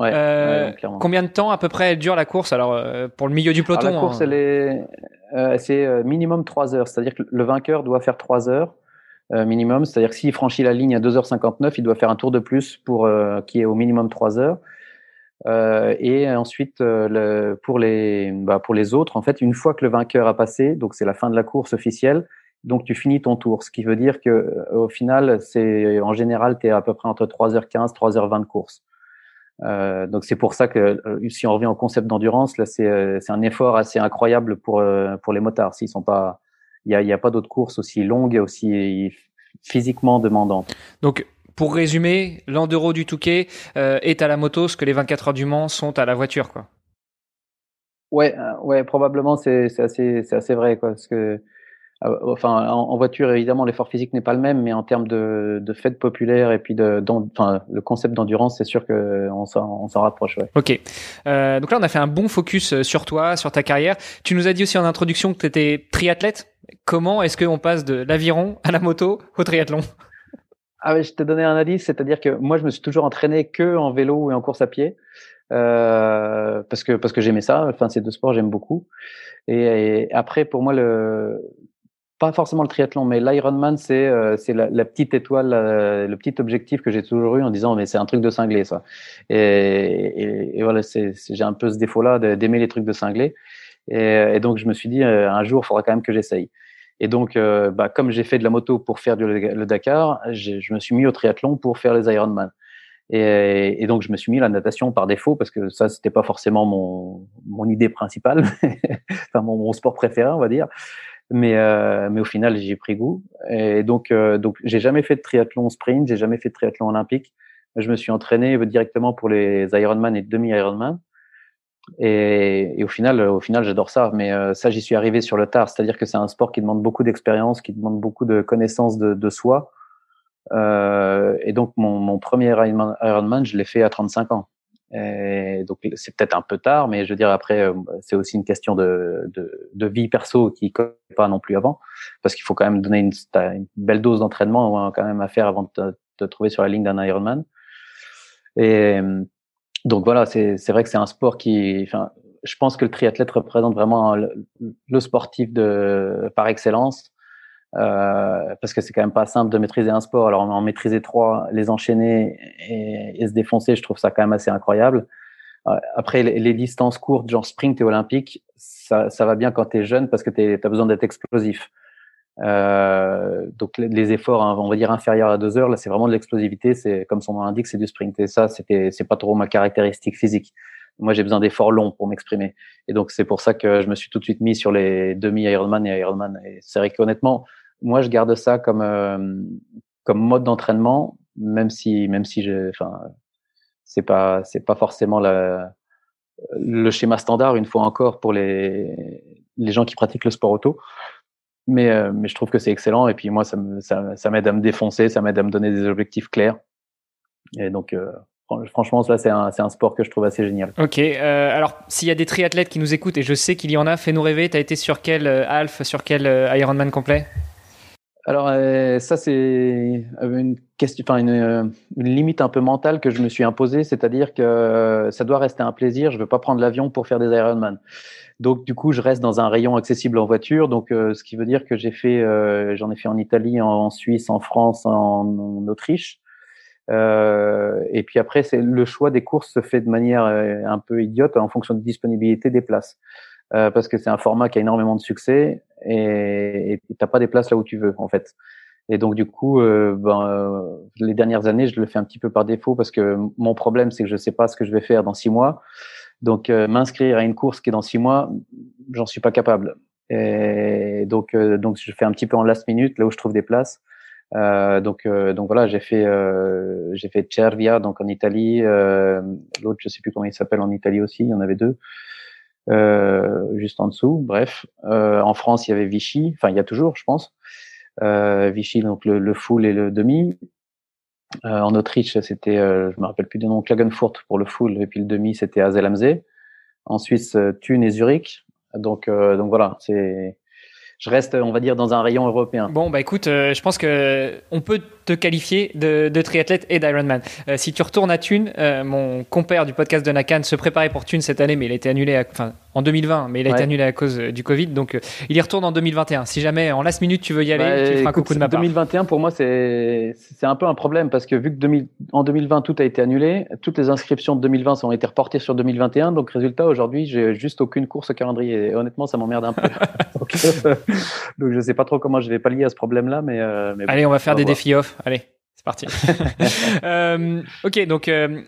Ouais, combien de temps à peu près elle dure la course? Alors pour le milieu du peloton. la course, elle est, c'est minimum 3 heures. C'est-à-dire que le vainqueur doit faire 3 heures minimum. C'est-à-dire que s'il franchit la ligne à 2h59, il doit faire un tour de plus pour qui est au minimum 3 heures. Euh, et ensuite, euh, le, pour, les, bah, pour les autres, en fait, une fois que le vainqueur a passé, donc c'est la fin de la course officielle, donc tu finis ton tour. Ce qui veut dire que euh, au final, c'est en général, tu es à peu près entre 3h15, 3h20 de course. Euh, donc c'est pour ça que si on revient au concept d'endurance, là c'est c'est un effort assez incroyable pour pour les motards. S'ils sont pas, il y a, y a pas d'autres courses aussi longues et aussi physiquement demandantes. Donc pour résumer, l'enduro du Touquet euh, est à la moto ce que les 24 heures du Mans sont à la voiture, quoi. Ouais, euh, ouais, probablement c'est assez, c'est assez vrai, quoi, parce que euh, enfin, en, voiture, évidemment, l'effort physique n'est pas le même, mais en termes de, de fête populaire et puis de, enfin, le concept d'endurance, c'est sûr qu'on s'en, on s'en rapproche. Ouais. Ok. Euh, donc là, on a fait un bon focus sur toi, sur ta carrière. Tu nous as dit aussi en introduction que tu étais triathlète. Comment est-ce qu'on passe de l'aviron à la moto au triathlon? Ah, je t'ai donné un indice, c'est-à-dire que moi, je me suis toujours entraîné que en vélo et en course à pied, euh, parce que parce que j'aimais ça. Enfin, ces deux sports, j'aime beaucoup. Et, après, pour moi, le pas forcément le triathlon, mais l'Ironman, c'est euh, la, la, petite étoile, le petit objectif que j'ai toujours eu en disant mais c'est un truc de cinglé ça. Et, et, et voilà, j'ai un peu ce défaut-là d'aimer les trucs de cinglé. Et, donc je me suis dit euh, un jour, il faudra quand même que j'essaye. Et donc, euh, bah, comme j'ai fait de la moto pour faire du, le Dakar, je me suis mis au triathlon pour faire les Ironman. Et, et, donc, je me suis mis à la natation par défaut parce que ça, c'était pas forcément mon, mon idée principale, enfin mon, mon, sport préféré, on va dire. Mais, euh, mais au final, j'y ai pris goût. Et donc, euh, donc, j'ai jamais fait de triathlon sprint, j'ai jamais fait de triathlon olympique. Je me suis entraîné directement pour les Ironman et demi-Ironman. Et, et, au final, au final, j'adore ça. Mais euh, ça, j'y suis arrivé sur le tard. C'est-à-dire que c'est un sport qui demande beaucoup d'expérience, qui demande beaucoup de connaissances de, de soi. Euh, et donc, mon, mon premier Ironman, je l'ai fait à 35 ans. Et donc, c'est peut-être un peu tard, mais je veux dire, après, euh, c'est aussi une question de, de, de vie perso qui ne pas non plus avant, parce qu'il faut quand même donner une, belle dose d'entraînement hein, quand même à faire avant de te, trouver sur la ligne d'un Ironman. Et donc voilà, c'est vrai que c'est un sport qui, enfin, je pense que le triathlète représente vraiment le, sportif de par excellence, euh, parce que c'est quand même pas simple de maîtriser un sport. Alors en maîtriser trois, les enchaîner et, se défoncer, je trouve ça quand même assez incroyable. Euh, après, les, les, distances courtes, genre sprint et olympique, ça, ça va bien quand tu es jeune parce que tu as besoin d'être explosif. Euh, donc les efforts, hein, on va dire inférieurs à deux heures, là c'est vraiment de l'explosivité. C'est comme son nom l'indique, c'est du sprint. Et ça, c'était, c'est pas trop ma caractéristique physique. Moi, j'ai besoin d'efforts longs pour m'exprimer. Et donc c'est pour ça que je me suis tout de suite mis sur les demi Ironman et Ironman. Et c'est vrai qu'honnêtement, moi, je garde ça comme euh, comme mode d'entraînement, même si même si je, enfin, c'est pas c'est pas forcément le schéma standard une fois encore pour les les gens qui pratiquent le sport auto. Mais, euh, mais je trouve que c'est excellent. Et puis moi, ça, ça, m'aide à me défoncer, ça m'aide à me donner des objectifs clairs. Et donc, euh, franchement, ça, c'est un, un, sport que je trouve assez génial. Ok. Euh, alors, s'il y a des triathlètes qui nous écoutent, et je sais qu'il y en a, fais-nous rêver. Tu as été sur quel Alf, sur quel Ironman complet? Alors ça c'est une question, enfin une, une, limite un peu mentale que je me suis imposée, c'est-à-dire que ça doit rester un plaisir. Je veux pas prendre l'avion pour faire des Ironman. Donc du coup, je reste dans un rayon accessible en voiture. Donc euh, ce qui veut dire que j'ai fait, euh, j'en ai fait en Italie, en, Suisse, en France, en, Autriche. Euh, et puis après, c'est le choix des courses se fait de manière un peu idiote en fonction de disponibilité des places, parce que c'est un format qui a énormément de succès et t'as pas des places là où tu veux en fait. Et donc du coup, ben, les dernières années, je le fais un petit peu par défaut parce que mon problème, c'est que je sais pas ce que je vais faire dans six mois. Donc, euh, m'inscrire à une course qui est dans six mois, j'en suis pas capable. Et donc, euh, donc, je fais un petit peu en last minute, là où je trouve des places. Euh, donc, euh, donc voilà, j'ai fait, j'ai fait Cervia, donc en Italie. L'autre, je sais plus comment il s'appelle en Italie aussi. Il y en avait deux, juste en dessous. Bref, en France, il y avait Vichy. Enfin, il y a toujours, je pense. Vichy, donc le, le full et le demi. Euh, en Autriche, c'était, euh, je me rappelle plus du nom, Klagenfurt pour le full, et puis le demi, c'était Azelamze. En Suisse, euh, Thun et Zurich. Donc, donc voilà, c'est, je reste, on va dire, dans un rayon européen. Bon, bah écoute, je pense que on peut te qualifier de, de triathlète et d'Ironman. Euh, si tu retournes à Thune, euh, mon compère du podcast de Nakan se préparait pour Thune cette année, mais il a été annulé, à, enfin en 2020, mais il a été annulé à cause du Covid, donc il y retourne en 2021. Si jamais en last minute tu veux y aller, bah, tu feras un coucou de ma part. 2021 pour moi c'est c'est un peu un problème parce que vu que 2000, en 2020 tout a été annulé, toutes les inscriptions de 2020 ont été reportées sur 2021, donc résultat aujourd'hui j'ai juste aucune course au calendrier. Et honnêtement ça m'emmerde un peu. donc, donc, je sais pas trop comment je vais pallier à ce problème-là, mais, mais allez on va faire des défis off. Allez, c'est parti. euh, ok, donc euh,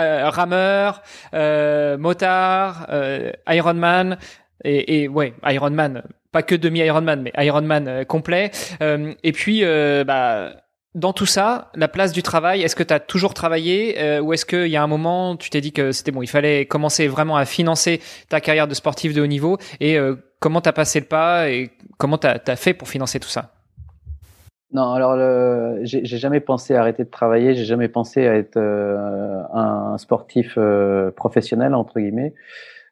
euh, rameur, euh, motard, euh, Ironman et, et ouais, Ironman, pas que demi Ironman, mais Ironman euh, complet. et puis, bah dans tout ça, la place du travail, est-ce que tu as toujours travaillé euh, ou est-ce qu'il y a un moment, tu t'es dit que c'était bon, il fallait commencer vraiment à financer ta carrière de sportif de haut niveau et euh, comment tu as passé le pas et comment tu as, fait pour financer tout ça? Non, alors j'ai jamais pensé à arrêter de travailler, j'ai jamais pensé à être euh, un sportif euh, professionnel entre guillemets,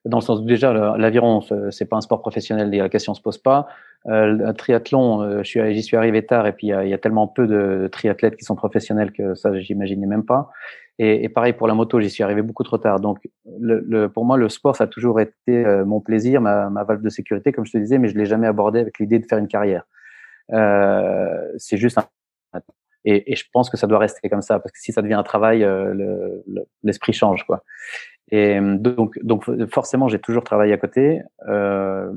dans le sens où déjà l'aviron c'est pas un sport professionnel, la question se pose pas. Euh, le triathlon, euh, j'y suis arrivé tard et puis il y, a, tellement peu de triathlètes qui sont professionnels que ça j'imaginais même pas. Et, et, pareil pour la moto, j'y suis arrivé beaucoup trop tard. Donc le, le, pour moi le sport ça a toujours été mon plaisir, ma, ma valve de sécurité comme je te disais, mais je l'ai jamais abordé avec l'idée de faire une carrière. Euh, c'est juste un et, et, je pense que ça doit rester comme ça parce que si ça devient un travail, euh, l'esprit change quoi. Et donc, donc forcément, j'ai toujours travaillé à côté. Euh,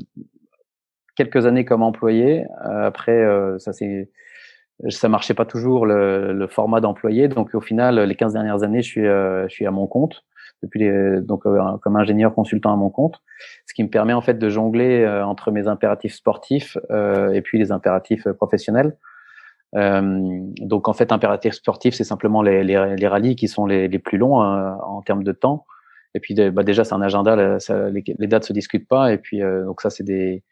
quelques années comme employé. Euh, après, euh, ça c'est ça marchait pas toujours le, le format d'employé. Donc au final, les 15 dernières années, je suis je suis à mon compte depuis les, donc comme ingénieur consultant à mon compte, ce qui me permet en fait de jongler entre mes impératifs sportifs et puis les impératifs professionnels. Euh, donc en fait, impératif sportif, c'est simplement les, les, rallyes qui sont les, les plus longs euh, en termes de temps. Et puis bah, déjà, c'est un agenda, les, dates se discutent pas. Et puis euh, donc ça, c'est des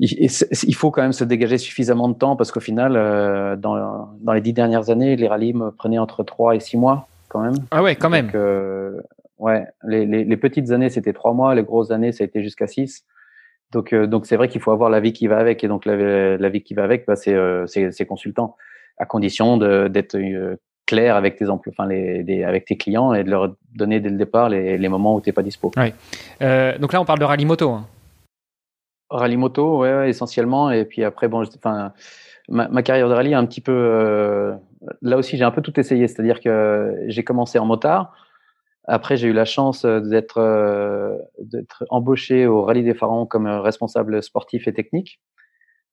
il, faut quand même se dégager suffisamment de temps parce qu'au final, euh, dans les dix dernières années, les rallyes me prenaient entre trois et six mois quand même. Ah ouais, quand même. ouais, les, les, les, petites années c'était trois mois, les grosses années ça a été jusqu'à six. Donc, euh, donc c'est vrai qu'il faut avoir la vie qui va avec. Et donc, la, la vie qui va avec, bah, c'est euh, consultant, à condition d'être euh, clair avec tes emplois, enfin les, avec tes clients et de leur donner dès le départ les, les moments où tu n'es pas dispo. Ouais. Euh, donc là, on parle de rallye moto. Hein. Rallye moto, ouais, ouais, essentiellement. Et puis après, bon, enfin, ma, ma, carrière de rallye a un petit peu. Euh, là aussi, j'ai un peu tout essayé. C'est-à-dire que j'ai commencé en motard. Après, j'ai eu la chance euh, d'être euh, d'être embauché au Rallye des Pharaons comme responsable sportif et technique.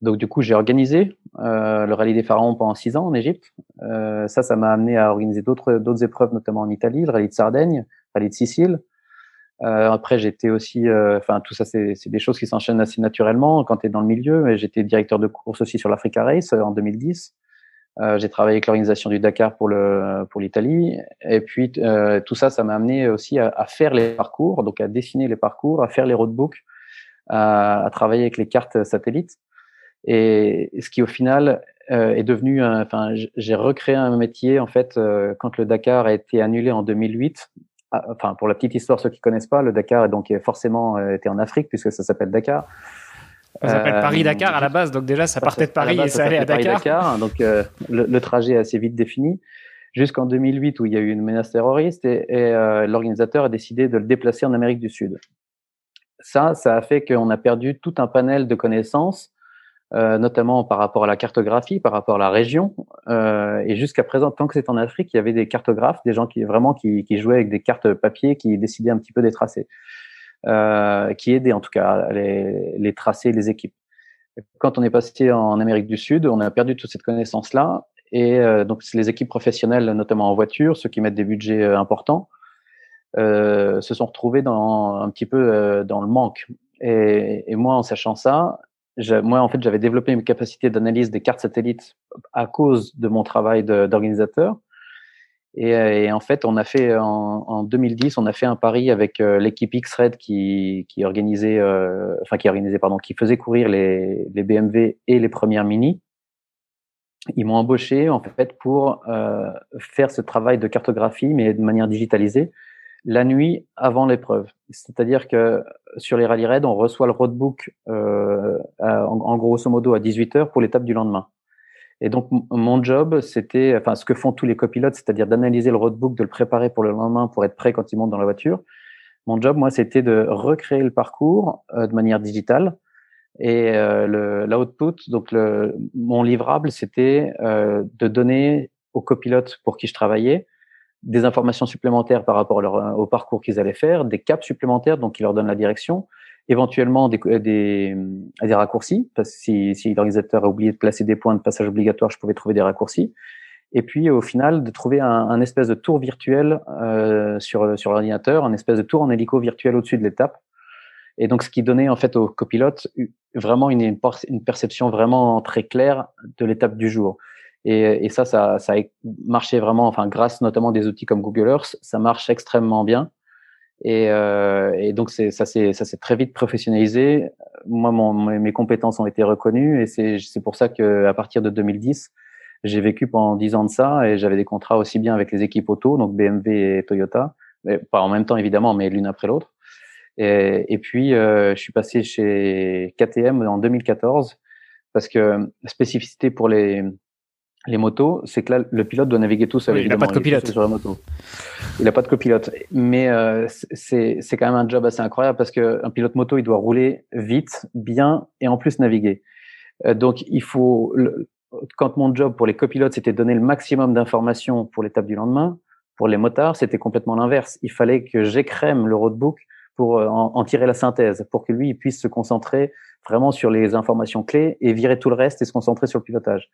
Donc du coup, j'ai organisé euh, le Rallye des Pharaons pendant six ans en Égypte. Euh, ça, ça m'a amené à organiser d'autres d'autres épreuves, notamment en Italie, le Rallye de Sardaigne, le Rallye de Sicile. Euh, après, j'étais aussi, enfin tout ça, c'est des choses qui s'enchaînent assez naturellement quand tu es dans le milieu. J'étais directeur de course aussi sur l'Africa Race en 2010. Euh, j'ai travaillé avec l'organisation du Dakar pour le pour l'Italie. Et puis euh, tout ça ça m'a amené aussi à, à, faire les parcours donc à dessiner les parcours à faire les roadbooks à, à travailler avec les cartes satellites. Et ce qui au final euh, est devenu enfin j'ai recréé un métier en fait euh, quand le Dakar a été annulé en 2008 ah, enfin pour la petite histoire ceux qui connaissent pas le Dakar donc forcément été en Afrique puisque ça s'appelle Dakar ça s'appelle euh, Paris-Dakar à la base, donc déjà ça partait de Paris et ça, allait à Dakar. donc euh, le, trajet est assez vite défini. Jusqu'en 2008 où il y a eu une menace terroriste et, euh, l'organisateur a décidé de le déplacer en Amérique du Sud. Ça, ça a fait qu'on a perdu tout un panel de connaissances, notamment par rapport à la cartographie, par rapport à la région. et jusqu'à présent, tant que c'est en Afrique, il y avait des cartographes, des gens qui vraiment qui, qui jouaient avec des cartes papier, qui décidaient un petit peu des tracés euh, qui aidaient en tout cas les, les tracés, les équipes. Quand on est passé en Amérique du Sud, on a perdu toute cette connaissance-là. Et euh, donc, les équipes professionnelles, notamment en voiture, ceux qui mettent des budgets euh, importants, euh, se sont retrouvés dans un petit peu euh, dans le manque. Et, et, moi, en sachant ça, moi, en fait, j'avais développé une capacité d'analyse des cartes satellites à cause de mon travail d'organisateur. Et, euh, et, en fait, on a fait en, en, 2010, on a fait un pari avec euh, l'équipe X-Red qui, qui organisait, euh, enfin qui organisait, pardon, qui faisait courir les, les BMW et les premières Mini. Ils m'ont embauché en fait pour euh, faire ce travail de cartographie, mais de manière digitalisée, la nuit avant l'épreuve. C'est-à-dire que sur les rallye raids, on reçoit le roadbook euh, en, en, grosso modo à 18 heures pour l'étape du lendemain. Et donc, mon job, c'était, enfin, ce que font tous les copilotes, c'est-à-dire d'analyser le roadbook, de le préparer pour le lendemain pour être prêt quand ils montent dans la voiture. Mon job, moi, c'était de recréer le parcours euh, de manière digitale. Et euh, l'output, donc le, mon livrable, c'était euh, de donner aux copilotes pour qui je travaillais des informations supplémentaires par rapport au parcours qu'ils allaient faire, des caps supplémentaires, donc qui leur donnent la direction, éventuellement des, des, des raccourcis, parce que si, si l'organisateur a oublié de placer des points de passage obligatoires, je pouvais trouver des raccourcis. Et puis au final, de trouver un, un espèce de tour virtuel euh, sur, sur l'ordinateur, un espèce de tour en hélico virtuel au-dessus de l'étape. Et donc ce qui donnait en fait au copilote vraiment une, une perception vraiment très claire de l'étape du jour. Et, et ça, ça, ça a marché vraiment, enfin grâce notamment des outils comme Google Earth, ça marche extrêmement bien. Et, euh, et donc ça s'est très vite professionnalisé. Moi, mon, mes compétences ont été reconnues et c'est pour ça que à partir de 2010, j'ai vécu pendant dix ans de ça et j'avais des contrats aussi bien avec les équipes auto, donc BMW et Toyota, mais pas en même temps évidemment, mais l'une après l'autre. Et, et, puis euh, je suis passé chez KTM en 2014 parce que spécificité pour les les motos, c'est que là, le pilote doit naviguer tout seul. il n'a pas de copilote. Sur la moto. Il n'a pas de copilote. Mais euh, c'est quand même un job assez incroyable parce qu'un pilote moto, il doit rouler vite, bien et en plus naviguer. Euh, donc, il faut. quand mon job pour les copilotes, c'était donner le maximum d'informations pour l'étape du lendemain, pour les motards, c'était complètement l'inverse. Il fallait que j'écrème le roadbook pour euh, en, en, tirer la synthèse, pour que lui il puisse se concentrer vraiment sur les informations clés et virer tout le reste et se concentrer sur le pilotage.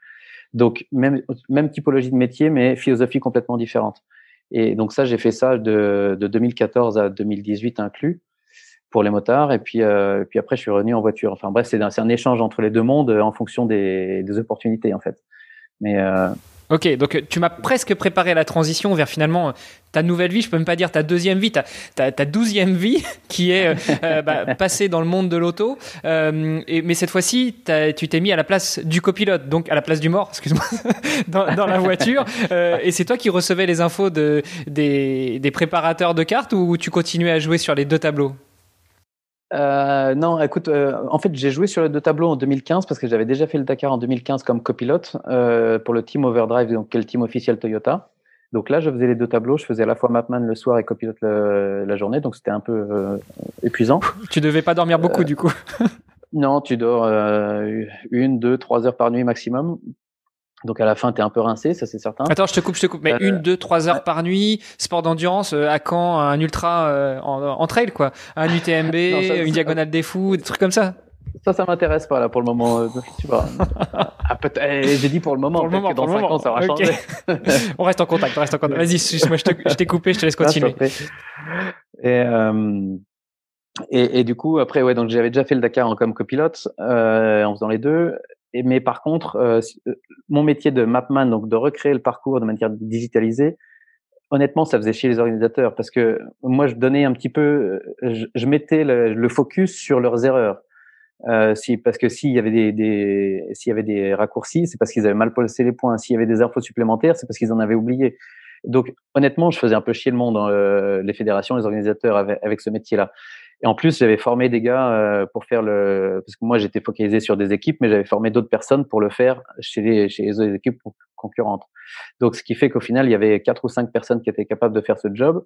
Donc même même typologie de métier, mais philosophie complètement différente. Et donc ça, j'ai fait ça de, de 2014 à 2018 inclus pour les motards. Et puis euh, puis après, je suis revenu en voiture. Enfin bref, c'est un, un échange entre les deux mondes en fonction des, des opportunités en fait. Mais euh, Ok, donc tu m'as presque préparé la transition vers finalement ta nouvelle vie, je peux même pas dire ta deuxième vie, ta, douzième vie qui est euh, euh bah, passée dans le monde de l'auto. Euh, mais cette fois-ci, tu t'es mis à la place du copilote, donc à la place du mort, excuse-moi, dans, la voiture. Euh, et c'est toi qui recevais les infos de, des, des préparateurs de cartes ou tu continuais à jouer sur les deux tableaux? Euh, non, écoute, euh, en fait, j'ai joué sur les deux tableaux en 2015 parce que j'avais déjà fait le Dakar en 2015 comme copilote euh, pour le team Overdrive, donc qui est le team officiel Toyota. Donc là, je faisais les deux tableaux. Je faisais à la fois Mapman le soir et copilote le, la journée, donc c'était un peu euh, épuisant. Tu devais pas dormir beaucoup du coup. non, tu dors une, deux, trois heures par nuit maximum. Donc à la fin, tu es un peu rincé, ça c'est certain. Attends, je te coupe, je te coupe. Mais euh, une, deux, trois heures par nuit, sport d'endurance, euh, à quand un ultra euh, en, en, trail, quoi Un UTMB, une diagonale des fous, des trucs comme ça ça, ça m'intéresse pas là pour le moment. Tu vois. ah, eh, J'ai dit pour le moment. Pour le moment, que dans 5 ans, ça va changer. on reste en contact. On reste en contact. Vas-y, moi je t'ai coupé, je te laisse continuer. et, euh, et, et, du coup, après, ouais, donc j'avais déjà fait le Dakar en comme copilote euh, en faisant les deux mais par contre, euh, euh, mon métier de mapman, donc de recréer le parcours de manière digitalisée, honnêtement, ça faisait chier les organisateurs parce que moi, je donnais un petit peu, euh, je, mettais le, focus sur leurs erreurs. Parce que s'il y avait des, raccourcis, c'est parce qu'ils avaient mal placé les points. S'il y avait des infos supplémentaires, c'est parce qu'ils en avaient oublié. Donc, honnêtement, je faisais un peu chier le monde, euh, les fédérations, les organisateurs avec ce métier-là. Et en plus, j'avais formé des gars euh, pour faire le, parce que moi j'étais focalisé sur des équipes, mais j'avais formé d'autres personnes pour le faire chez les chez les autres équipes concurrentes. Donc, ce qui fait qu'au final, il y avait quatre ou cinq personnes qui étaient capables de faire ce job,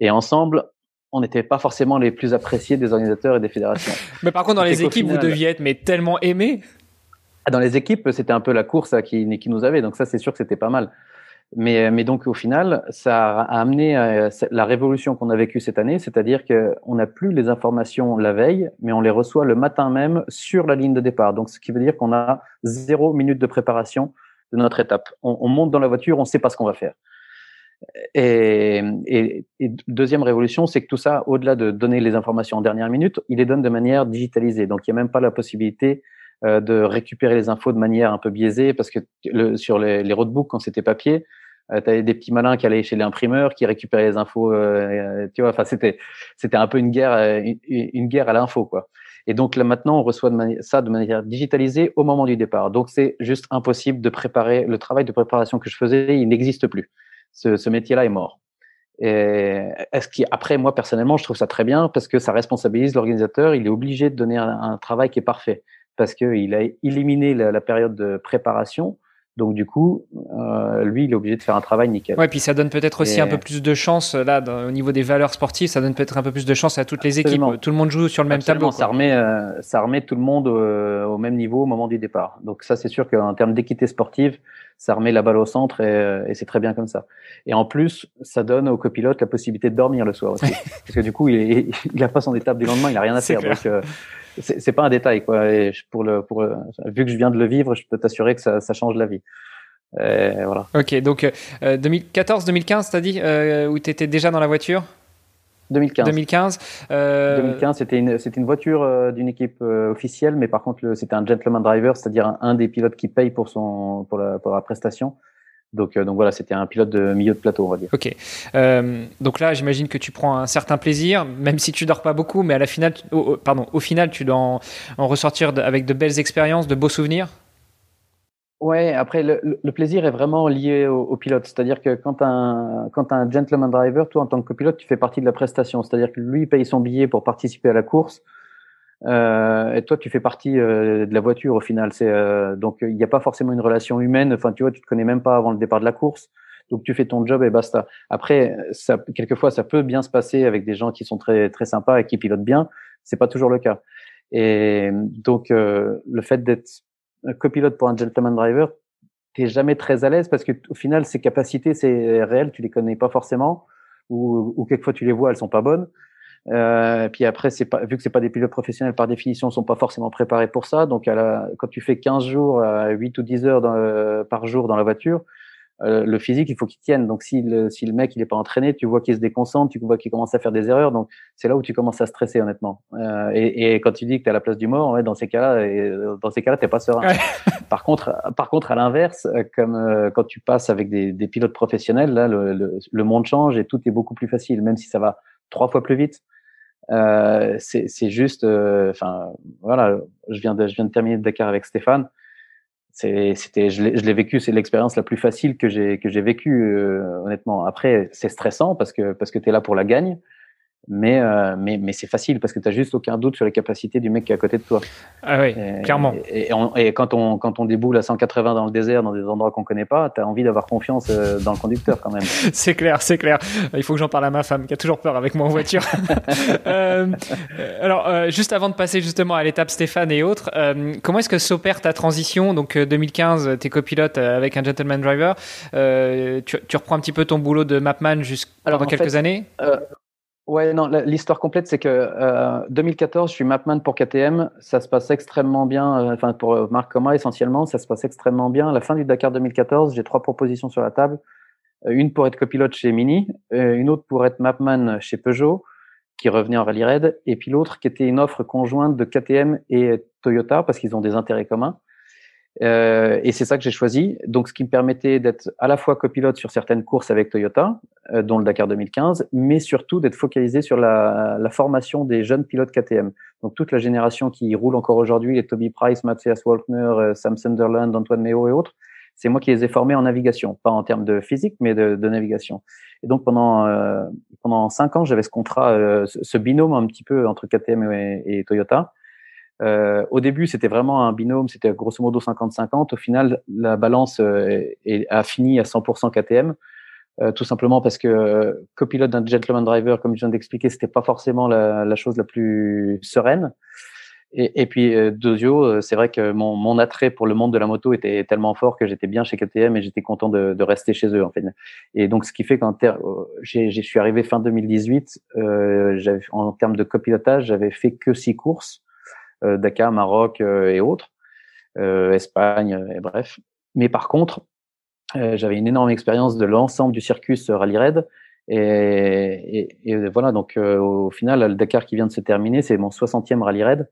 et ensemble, on n'était pas forcément les plus appréciés des organisateurs et des fédérations. Mais par contre, dans les équipes, vous deviez être mais tellement aimés? Ah, dans les équipes, c'était un peu la course qui, qui nous avait, donc ça, c'est sûr que c'était pas mal. Mais, mais donc au final, ça a amené euh, la révolution qu'on a vécue cette année, c'est-à-dire qu'on n'a plus les informations la veille, mais on les reçoit le matin même sur la ligne de départ. Donc ce qui veut dire qu'on a zéro minute de préparation de notre étape. On, on monte dans la voiture, on ne sait pas ce qu'on va faire. Et, et, et, deuxième révolution, c'est que tout ça, au-delà de donner les informations en dernière minute, il les donne de manière digitalisée. Donc il n'y a même pas la possibilité euh, de récupérer les infos de manière un peu biaisée, parce que le, sur les roadbooks, quand c'était papier, euh, tu avais des petits malins qui allaient chez l'imprimeur, qui récupéraient les infos. Euh, tu vois, enfin c'était c'était un peu une guerre euh, une, guerre à l'info quoi. Et donc là maintenant on reçoit ça de manière digitalisée au moment du départ. Donc c'est juste impossible de préparer le travail de préparation que je faisais, il n'existe plus. Ce, ce métier-là est mort. Et est-ce après moi personnellement je trouve ça très bien parce que ça responsabilise l'organisateur. Il est obligé de donner un, un travail qui est parfait parce qu'il a éliminé la, la, période de préparation Donc du coup, euh, lui, il est obligé de faire un travail nickel. Ouais, puis ça donne peut-être aussi un peu plus de chance là au niveau des valeurs sportives. Ça donne peut-être un peu plus de chance à toutes les équipes. Tout le monde joue sur le même tableau. Ça remet, euh, ça remet tout le monde au même niveau au moment du départ. Donc ça, c'est sûr qu'en termes d'équité sportive, ça remet la balle au centre et, et c'est très bien comme ça. Et en plus, ça donne au copilote la possibilité de dormir le soir aussi, parce que du coup, il, il, a pas son étape du lendemain, il a rien à faire. Donc euh, c'est pas un détail quoi. Et pour le pour le, vu que je viens de le vivre, je peux t'assurer que ça, ça change la vie. Et voilà. Ok, donc euh, 2014-2015, t'as dit euh, où t'étais déjà dans la voiture? 2015. 2015. Euh... 2015, c'était une, c'était une voiture euh, d'une équipe euh, officielle, mais par contre, c'était un gentleman driver, c'est-à-dire un, un, des pilotes qui paye pour son, pour la, pour la prestation. Donc, euh, donc voilà, c'était un pilote de milieu de plateau, on va dire. Ok. Euh, donc là, j'imagine que tu prends un certain plaisir, même si tu dors pas beaucoup, mais à la finale, au, pardon, au final, tu dois en, en ressortir de, avec de belles expériences, de beaux souvenirs? Ouais, après le, le, plaisir est vraiment lié au, au pilote, c'est-à-dire que quand un quand un gentleman driver, toi en tant que copilote, tu fais partie de la prestation, c'est-à-dire que lui paye son billet pour participer à la course, euh, et toi, tu fais partie euh, de la voiture au final. C'est euh, donc il n'y a pas forcément une relation humaine. Enfin, tu vois, tu te connais même pas avant le départ de la course. Donc tu fais ton job et basta. Après, ça, quelquefois, ça peut bien se passer avec des gens qui sont très très sympas et qui pilotent bien. C'est pas toujours le cas. Et donc le fait d'être copilote pour un gentleman driver, t'es jamais très à l'aise parce que au final, ses capacités, c'est réel, tu les connais pas forcément, ou, ou quelquefois tu les vois, elles sont pas bonnes. Euh, puis après, c'est pas, vu que c'est pas des pilotes professionnels par définition, sont pas forcément préparés pour ça. Donc, à la, quand tu fais 15 jours, à 8 ou 10 heures dans, euh, par jour dans la voiture, euh, le physique, il faut qu'il tienne. Donc, si le, si le mec il est pas entraîné, tu vois qu'il se déconcentre, tu vois qu'il commence à faire des erreurs. Donc, c'est là où tu commences à stresser, honnêtement. Euh, et, et, quand tu dis que tu es à la place du mort, ouais, dans ces cas-là, et, dans ces cas-là, t'es pas serein. Ouais. par contre, par contre, à l'inverse, comme euh, quand tu passes avec des, des pilotes professionnels, là, le, le, le monde change et tout est beaucoup plus facile, même si ça va trois fois plus vite. Euh, c'est juste, euh, enfin voilà, je viens de je viens de terminer Dakar avec Stéphane. C'était, je l'ai vécu, c'est l'expérience la plus facile que j'ai que j'ai vécue euh, honnêtement. Après, c'est stressant parce que parce que t'es là pour la gagne, mais, euh, mais, mais c'est facile parce que tu n'as juste aucun doute sur les capacités du mec qui est à côté de toi. Ah oui, clairement. Et, et, on, et, quand, on, quand on déboule à 180 dans le désert, dans des endroits qu'on connaît pas, tu as envie d'avoir confiance euh, dans le conducteur quand même. c'est clair, c'est clair. Il faut que j'en parle à ma femme qui a toujours peur avec moi en voiture. euh, alors, euh, juste avant de passer justement à l'étape Stéphane et autres, comment est-ce que s'opère ta transition? Donc 2015, tu es copilote avec un gentleman driver. Tu, tu, reprends un petit peu ton boulot de mapman jusqu'à quelques fait, années? Ouais, non, l'histoire complète, c'est que euh, 2014, je suis mapman pour KTM. Ça se passe extrêmement bien, euh, enfin pour Marc Coma essentiellement, ça se passe extrêmement bien. À la fin du Dakar 2014, j'ai trois propositions sur la table. Euh, une pour être copilote chez Mini, euh, une autre pour être mapman chez Peugeot, qui revenait en rallye raid, et puis l'autre qui était une offre conjointe de KTM et Toyota parce qu'ils ont des intérêts communs. Euh, et c'est ça que j'ai choisi. Donc, ce qui me permettait d'être à la fois copilote sur certaines courses avec Toyota, euh, dont le Dakar 2015, mais surtout d'être focalisé sur la, formation des jeunes pilotes KTM. Donc, toute la génération qui roule encore aujourd'hui, les Toby Price, Matthias Walkner, euh, Sam Sunderland, Antoine Méo et autres, c'est moi qui les ai formés en navigation, pas en termes de physique, mais de, navigation. Et donc, pendant pendant cinq ans, j'avais ce contrat, ce binôme un petit peu entre KTM et Toyota euh, au début, c'était vraiment un binôme, c'était grosso modo 50-50. Au final, la balance euh, est, a fini à 100% KTM, euh, tout simplement parce que euh, copilote d'un gentleman driver, comme je viens d'expliquer, c'était pas forcément la, la, chose la plus sereine. Et, et puis euh, Dozio, euh, c'est vrai que mon, mon, attrait pour le monde de la moto était tellement fort que j'étais bien chez KTM et j'étais content de, de, rester chez eux en fait. Et donc ce qui fait qu'en je suis arrivé fin 2018, en termes de copilotage, j'avais fait que six courses. Euh, Dakar, Maroc euh, et autres, euh, Espagne, et bref. Mais par contre, j'avais une énorme expérience de l'ensemble du circuit Rally Raid. Et, et, et, voilà, donc au final, le Dakar qui vient de se terminer, c'est mon 60e Rally Raid.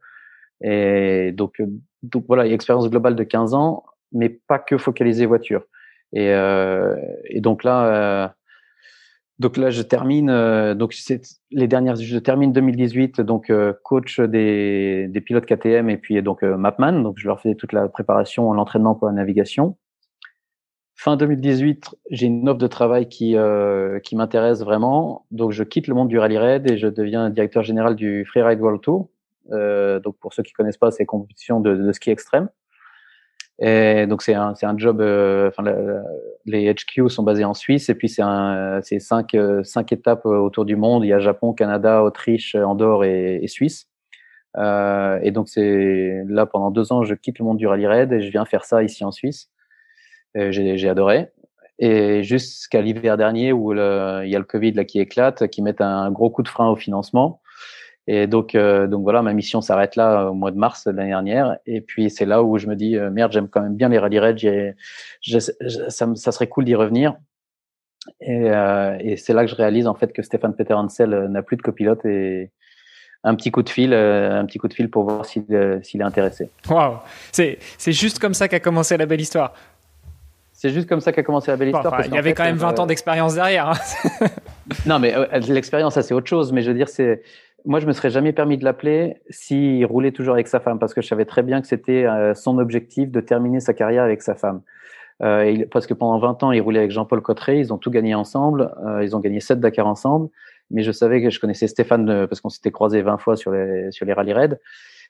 Et donc, donc voilà, expérience globale de 15 ans, mais pas que focalisée voiture. Et, euh, et donc là, donc là, je termine. Euh, donc les dernières. Je termine 2018. Donc euh, coach des, des pilotes KTM et puis donc euh, Mapman. Donc je leur fais toute la préparation, l'entraînement pour la navigation. Fin 2018, j'ai une offre de travail qui qui m'intéresse vraiment. Donc je quitte le monde du rallye raid et je deviens directeur général du Freeride World Tour. donc pour ceux qui connaissent pas, c'est compétitions de, de ski extrême. Et donc c'est un, c'est un job. Enfin, les HQ sont basés en Suisse et puis c'est un, c'est cinq, cinq étapes autour du monde. Il y a Japon, Canada, Autriche, Andorre et, Suisse. Euh, et donc c'est là pendant deux ans, je quitte le monde du rallye raid et je viens faire ça ici en Suisse. J'ai adoré. Et jusqu'à l'hiver dernier où le, il y a le Covid là qui éclate, qui met un gros coup de frein au financement. Et donc, euh, donc voilà, ma mission s'arrête là au mois de mars de l'année dernière. Et puis c'est là où je me dis euh, merde, j'aime quand même bien les rallye raids. Ça, ça serait cool d'y revenir. Et, euh, et c'est là que je réalise en fait que Stéphane Peter Hansel n'a plus de copilote et, un petit coup de fil, euh, un petit coup de fil pour voir s'il euh, est intéressé. Waouh, c'est c'est juste comme ça qu'a commencé la belle histoire. C'est juste comme ça qu'a commencé la belle histoire. il y avait quand même 20 euh, ans d'expérience derrière. Hein. non, mais l'expérience, ça c'est autre chose. Mais je veux dire, c'est moi, je me serais jamais permis de l'appeler s'il roulait toujours avec sa femme, parce que je savais très bien que c'était son objectif de terminer sa carrière avec sa femme. Euh, parce que pendant 20 ans, il roulait avec Jean-Paul Cotteret, ils ont tout gagné ensemble, euh, ils ont gagné 7 Dakar ensemble mais je savais que je connaissais Stéphane euh, parce qu'on s'était croisé 20 fois sur les sur les rallye raids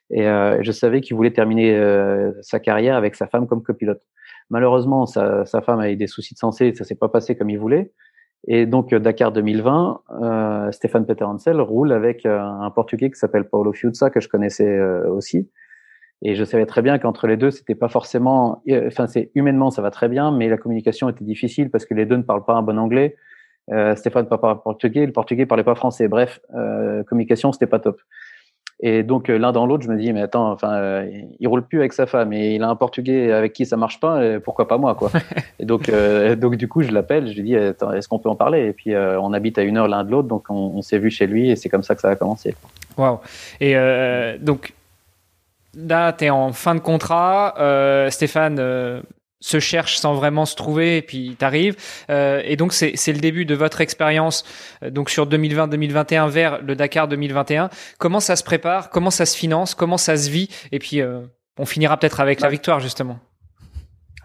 et euh, je savais qu'il voulait terminer euh, sa carrière avec sa femme comme copilote. Malheureusement, sa, sa femme a eu des soucis de santé, ça s'est pas passé comme il voulait. Et donc Dakar 2020, euh, Stéphane Peter Hansel roule avec un Portugais qui s'appelle Paulo Fiuzza que je connaissais aussi. Et je savais très bien qu'entre les deux, c'était pas forcément, enfin c'est humainement ça va très bien, mais la communication était difficile parce que les deux ne parlent pas un bon anglais. Euh, Stéphane parle portugais, le portugais parlait pas français. Bref, euh, communication, c'était pas top. Et donc euh, l'un dans l'autre, je me dis mais attends, enfin, euh, il roule plus avec sa femme et il a un portugais avec qui ça marche pas, pourquoi pas moi quoi. et donc donc du coup je l'appelle, je lui dis est-ce qu'on peut en parler? Et puis on habite à une heure l'un de l'autre, donc on, on s'est vu chez lui et c'est comme ça que ça a commencé. Waouh. Et donc là tu es en fin de contrat, Stéphane se cherche sans vraiment se trouver et puis t'arrives euh, et donc c'est c'est le début de votre expérience euh, donc sur 2020-2021 vers le Dakar 2021 comment ça se prépare? Comment ça se finance? Comment ça se vit? Et puis euh, on finira peut-être avec la bah, victoire justement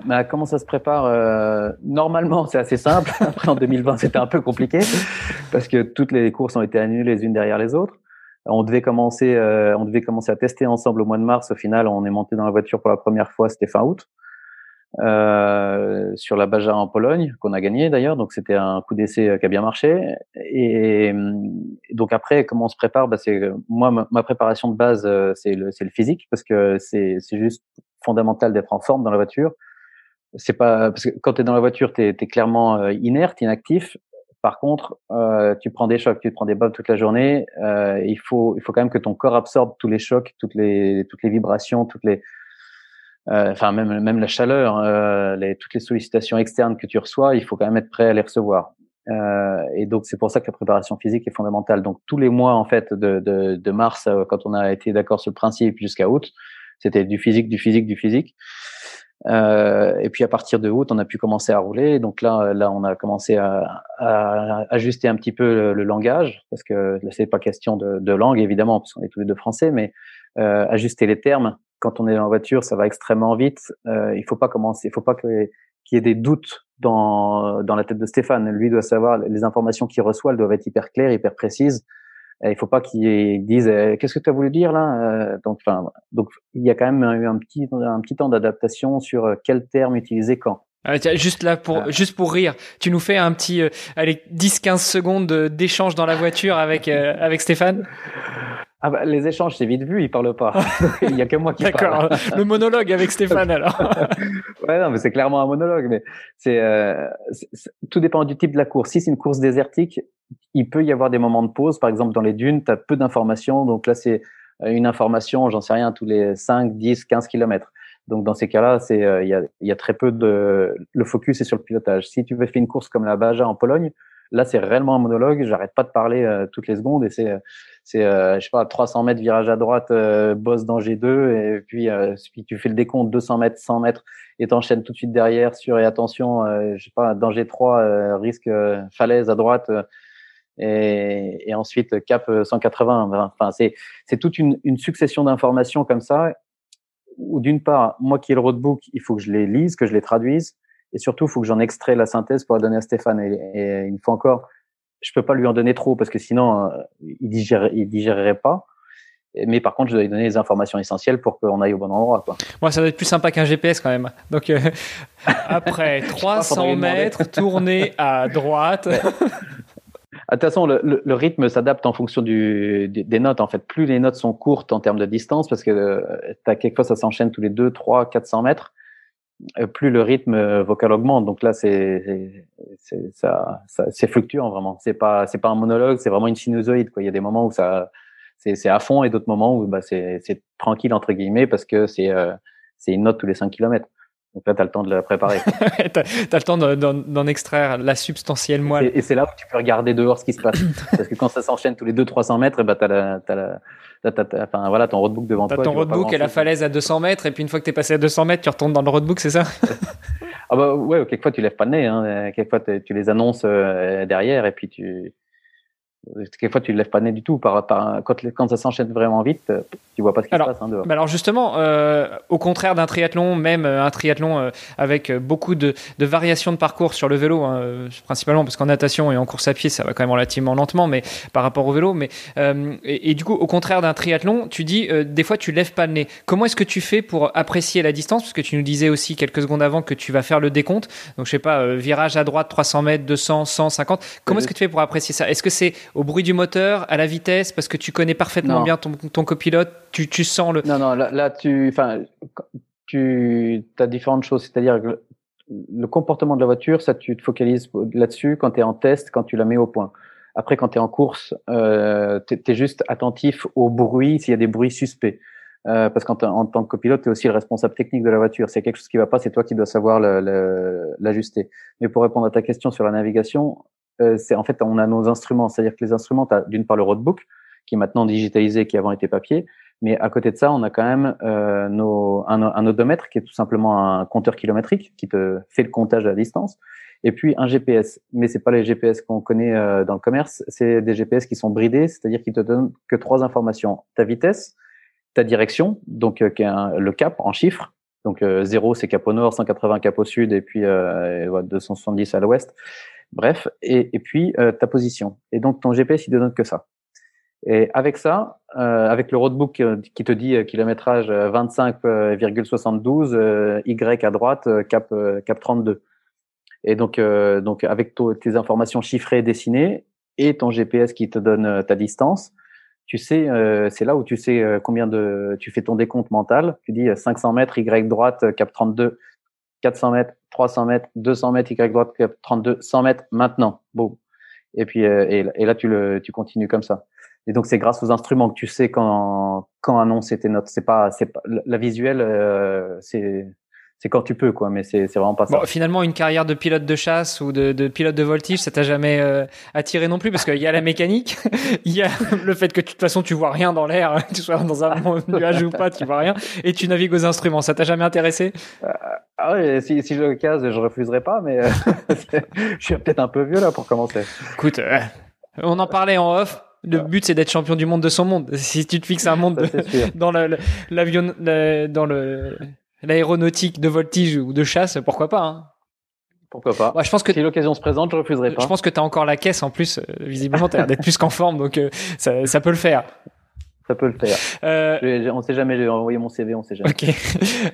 bah, comment ça se prépare euh, Normalement, c'est assez simple. Après, en 2020, c'était un peu compliqué parce que toutes les courses ont été annulées les unes derrière les autres. On devait commencer, euh, on devait commencer à tester ensemble au mois de mars. Au final, on est monté dans la voiture pour la première fois. C'était fin août. Euh, sur la Baja en Pologne, qu'on a gagné d'ailleurs. Donc c'était un coup d'essai euh, qui a bien marché. Et, donc après, comment on se prépare? Bah, c'est moi ma, préparation de base, euh, c'est le, le physique parce que c'est juste fondamental d'être en forme dans la voiture. C'est pas parce que quand tu es dans la voiture, tu es, clairement inerte, inactif. Par contre, euh, tu prends des chocs, tu prends des balles toute la journée. Euh, il faut, il faut quand même que ton corps absorbe tous les chocs, toutes les, toutes les vibrations, toutes les, enfin même même la chaleur, euh, les, toutes les sollicitations externes que tu reçois, il faut quand même être prêt à les recevoir. Euh, et donc c'est pour ça que la préparation physique est fondamentale. Donc tous les mois en fait de, de, de mars, euh, quand on a été d'accord sur le principe jusqu'à août, c'était du physique, du physique, du physique. Euh, et puis à partir de août, on a pu commencer à rouler. Donc là, là, on a commencé à, à ajuster un petit peu le, langage, parce que là, c'est pas question de, de langue évidemment, parce qu'on est tous les deux français, mais euh, ajuster les termes quand on est en voiture, ça va extrêmement vite. Euh, il faut pas commencer, il faut pas qu'il y ait des doutes dans, dans la tête de Stéphane. Lui doit savoir les informations qu'il reçoit, elles doivent être hyper claires, hyper précises. Et il faut pas qu'il dise euh, qu'est-ce que tu as voulu dire là? Euh, donc, enfin, donc il y a quand même eu un petit un petit temps d'adaptation sur euh, quel terme utiliser quand. Ah, tiens, juste là pour ah. juste pour rire, tu nous fais un petit allez 10-15 secondes d'échange dans la voiture avec avec Stéphane? Ah bah, les échanges, c'est vite vu, il parle pas. il y a que moi qui parle. D'accord. Le monologue avec Stéphane alors. ouais, non, mais c'est clairement un monologue. Mais c'est euh, tout dépend du type de la course. Si c'est une course désertique, il peut y avoir des moments de pause. Par exemple, dans les dunes, tu as peu d'informations. Donc là, c'est euh, une information, j'en sais rien, tous les 5, 10, 15 kilomètres. Donc dans ces cas-là, c'est euh, il y, a, y, a, très peu de le focus est sur le pilotage. Si tu veux faire une course comme la Baja en Pologne, Là, c'est réellement un monologue. J'arrête pas de parler euh, toutes les secondes et c'est, c'est, euh, je sais pas, 300 mètres virage à droite, euh, bosse dans G2 et puis, puis tu fais le décompte 200 mètres, 100 mètres et t'enchaînes tout de suite derrière sur et attention, je sais pas, dans G3, risque falaise à droite. Et, et, ensuite cap 180. Enfin, c'est c'est toute une, une succession d'informations comme ça. Où d'une part, moi qui ai le roadbook, il faut que je les lise, que je les traduise. Et surtout, il faut que j'en extrais la synthèse pour la donner à Stéphane. Et, une fois encore, je peux pas lui en donner trop parce que sinon, euh, il, digère, il digérerait pas. mais par contre, je dois lui donner les informations essentielles pour qu'on aille au bon endroit. Quoi. Moi, ça doit être plus sympa qu'un GPS quand même. Donc, euh, après 300 mètres, tourner à droite. De toute façon, le, le, rythme s'adapte en fonction du, des notes. En fait, plus les notes sont courtes en termes de distance, parce que euh, as, quelquefois ça s'enchaîne tous les 2, 3, 400 mètres, plus le rythme euh, vocal augmente. Donc là, c'est ça, ça c'est fluctuant vraiment. C'est pas c'est pas un monologue, c'est vraiment une sinusoïde. Quoi. Il y a des moments où ça c'est à fond et d'autres moments où bah, c'est tranquille entre guillemets parce que c'est euh, c'est une note tous les 5 km. Donc là, tu as le temps de la préparer. tu as, le temps d'en extraire la substantielle moelle. Et, c'est là où tu peux regarder dehors ce qui se passe. Parce que quand ça s'enchaîne tous les 200-300 mètres, bah, tu as, enfin, voilà, ton roadbook devant toi. Ton roadbook et la falaise à 200 mètres, et puis une fois que tu es passé à 200 mètres, tu retournes dans le roadbook, c'est ça? Ah bah ouais, quelquefois tu lèves pas le nez, hein. quelquefois tu les annonces euh, derrière, et puis tu, Quelquefois, tu ne lèves pas le nez du tout. Par, par, quand, quand ça s'enchaîne vraiment vite, euh, tu vois pas ce qui se passe. Hein, dehors. alors justement, euh, au contraire d'un triathlon, même euh, un triathlon avec beaucoup de, de, variations de parcours sur le vélo, hein, principalement parce qu'en natation et en course à pied, ça va quand même relativement lentement, mais par rapport au vélo. Mais et, du coup, au contraire d'un triathlon, tu dis des fois tu lèves pas le nez. Comment est-ce que tu fais pour apprécier la distance? Parce que tu nous disais aussi quelques secondes avant que tu vas faire le décompte. Donc je sais pas, virage à droite, 300 mètres, 200, 150. Comment est-ce que tu fais pour apprécier ça? Est-ce que c'est au bruit du moteur, à la vitesse, parce que tu connais parfaitement bien ton, ton copilote, tu, tu, sens le. Non, non, là, tu, enfin, tu as différentes choses, c'est-à-dire que le comportement de la voiture, ça, tu te focalises là-dessus quand tu es en test, quand tu la mets au point. Après, quand tu es en course, euh, tu es, juste attentif au bruit, s'il y a des bruits suspects. Euh, parce qu'en tant que copilote, tu es aussi le responsable technique de la voiture. S'il y a quelque chose qui va pas, c'est toi qui dois savoir l'ajuster. Mais pour répondre à ta question sur la navigation, euh, c'est en fait on a nos instruments, c'est-à-dire que les instruments, tu d'une part le roadbook qui est maintenant digitalisé, qui avant était papier, mais à côté de ça, on a quand même euh, nos, un, un, odomètre qui est tout simplement un compteur kilométrique qui te fait le comptage à la distance, et puis un GPS. Mais c'est pas les GPS qu'on connaît euh, dans le commerce, c'est des GPS qui sont bridés, c'est-à-dire qu'ils te donnent que trois informations ta vitesse, ta direction, donc euh, qui le cap en chiffres. Donc 0 c'est cap au nord, 180 cap au sud, et puis 270 à l'ouest. Bref, et, puis euh, ta position. Et donc ton GPS, il te donne que ça. Et avec ça, euh, avec le roadbook euh, qui te dit kilométrage 25,72, Y à droite, cap, cap 32. Et donc, donc avec tes informations chiffrées dessinées et ton GPS qui te donne ta distance, tu sais, c'est là où tu sais combien de, tu fais ton décompte mental. Tu dis 500 mètres, Y droite, cap 32, 400 mètres, 300 mètres, 200 mètres, Y droite, 32, 100 mètres, maintenant. Bon. Et puis, euh, et, là, tu le, tu continues comme ça. Et donc, c'est grâce aux instruments que tu sais quand, quand annoncer tes notes. C'est pas, c'est pas, la visuelle, euh, c'est, c'est quand tu peux, quoi. Mais c'est vraiment pas ça. Bon, finalement, une carrière de pilote de chasse ou de, de pilote de voltige, ça t'a jamais euh, attiré non plus parce qu'il y a la mécanique, il y a le fait que de toute façon tu vois rien dans l'air, tu sois dans un nuage ou pas, tu vois rien, et tu navigues aux instruments. Ça t'a jamais intéressé? Euh, Ah oui, si, si je le case, je refuserai pas, mais euh, je suis peut-être un peu vieux là pour commencer. Écoute, on en parlait en off. Le but, c'est d'être champion du monde de son monde. Si tu te fixes un monde dans l'avion, dans le l'aéronautique de voltige ou de chasse, pourquoi pas hein pourquoi pas Je pense que si l'occasion se présente, je refuserai pas. Je pense que tu as encore la caisse en plus. Euh, visiblement, tu as l'air d'être plus qu'en forme, donc euh, ça, ça, peut le faire. Ça peut le faire. Euh... On sait jamais. J'ai envoyé mon CV, on sait jamais. Ok.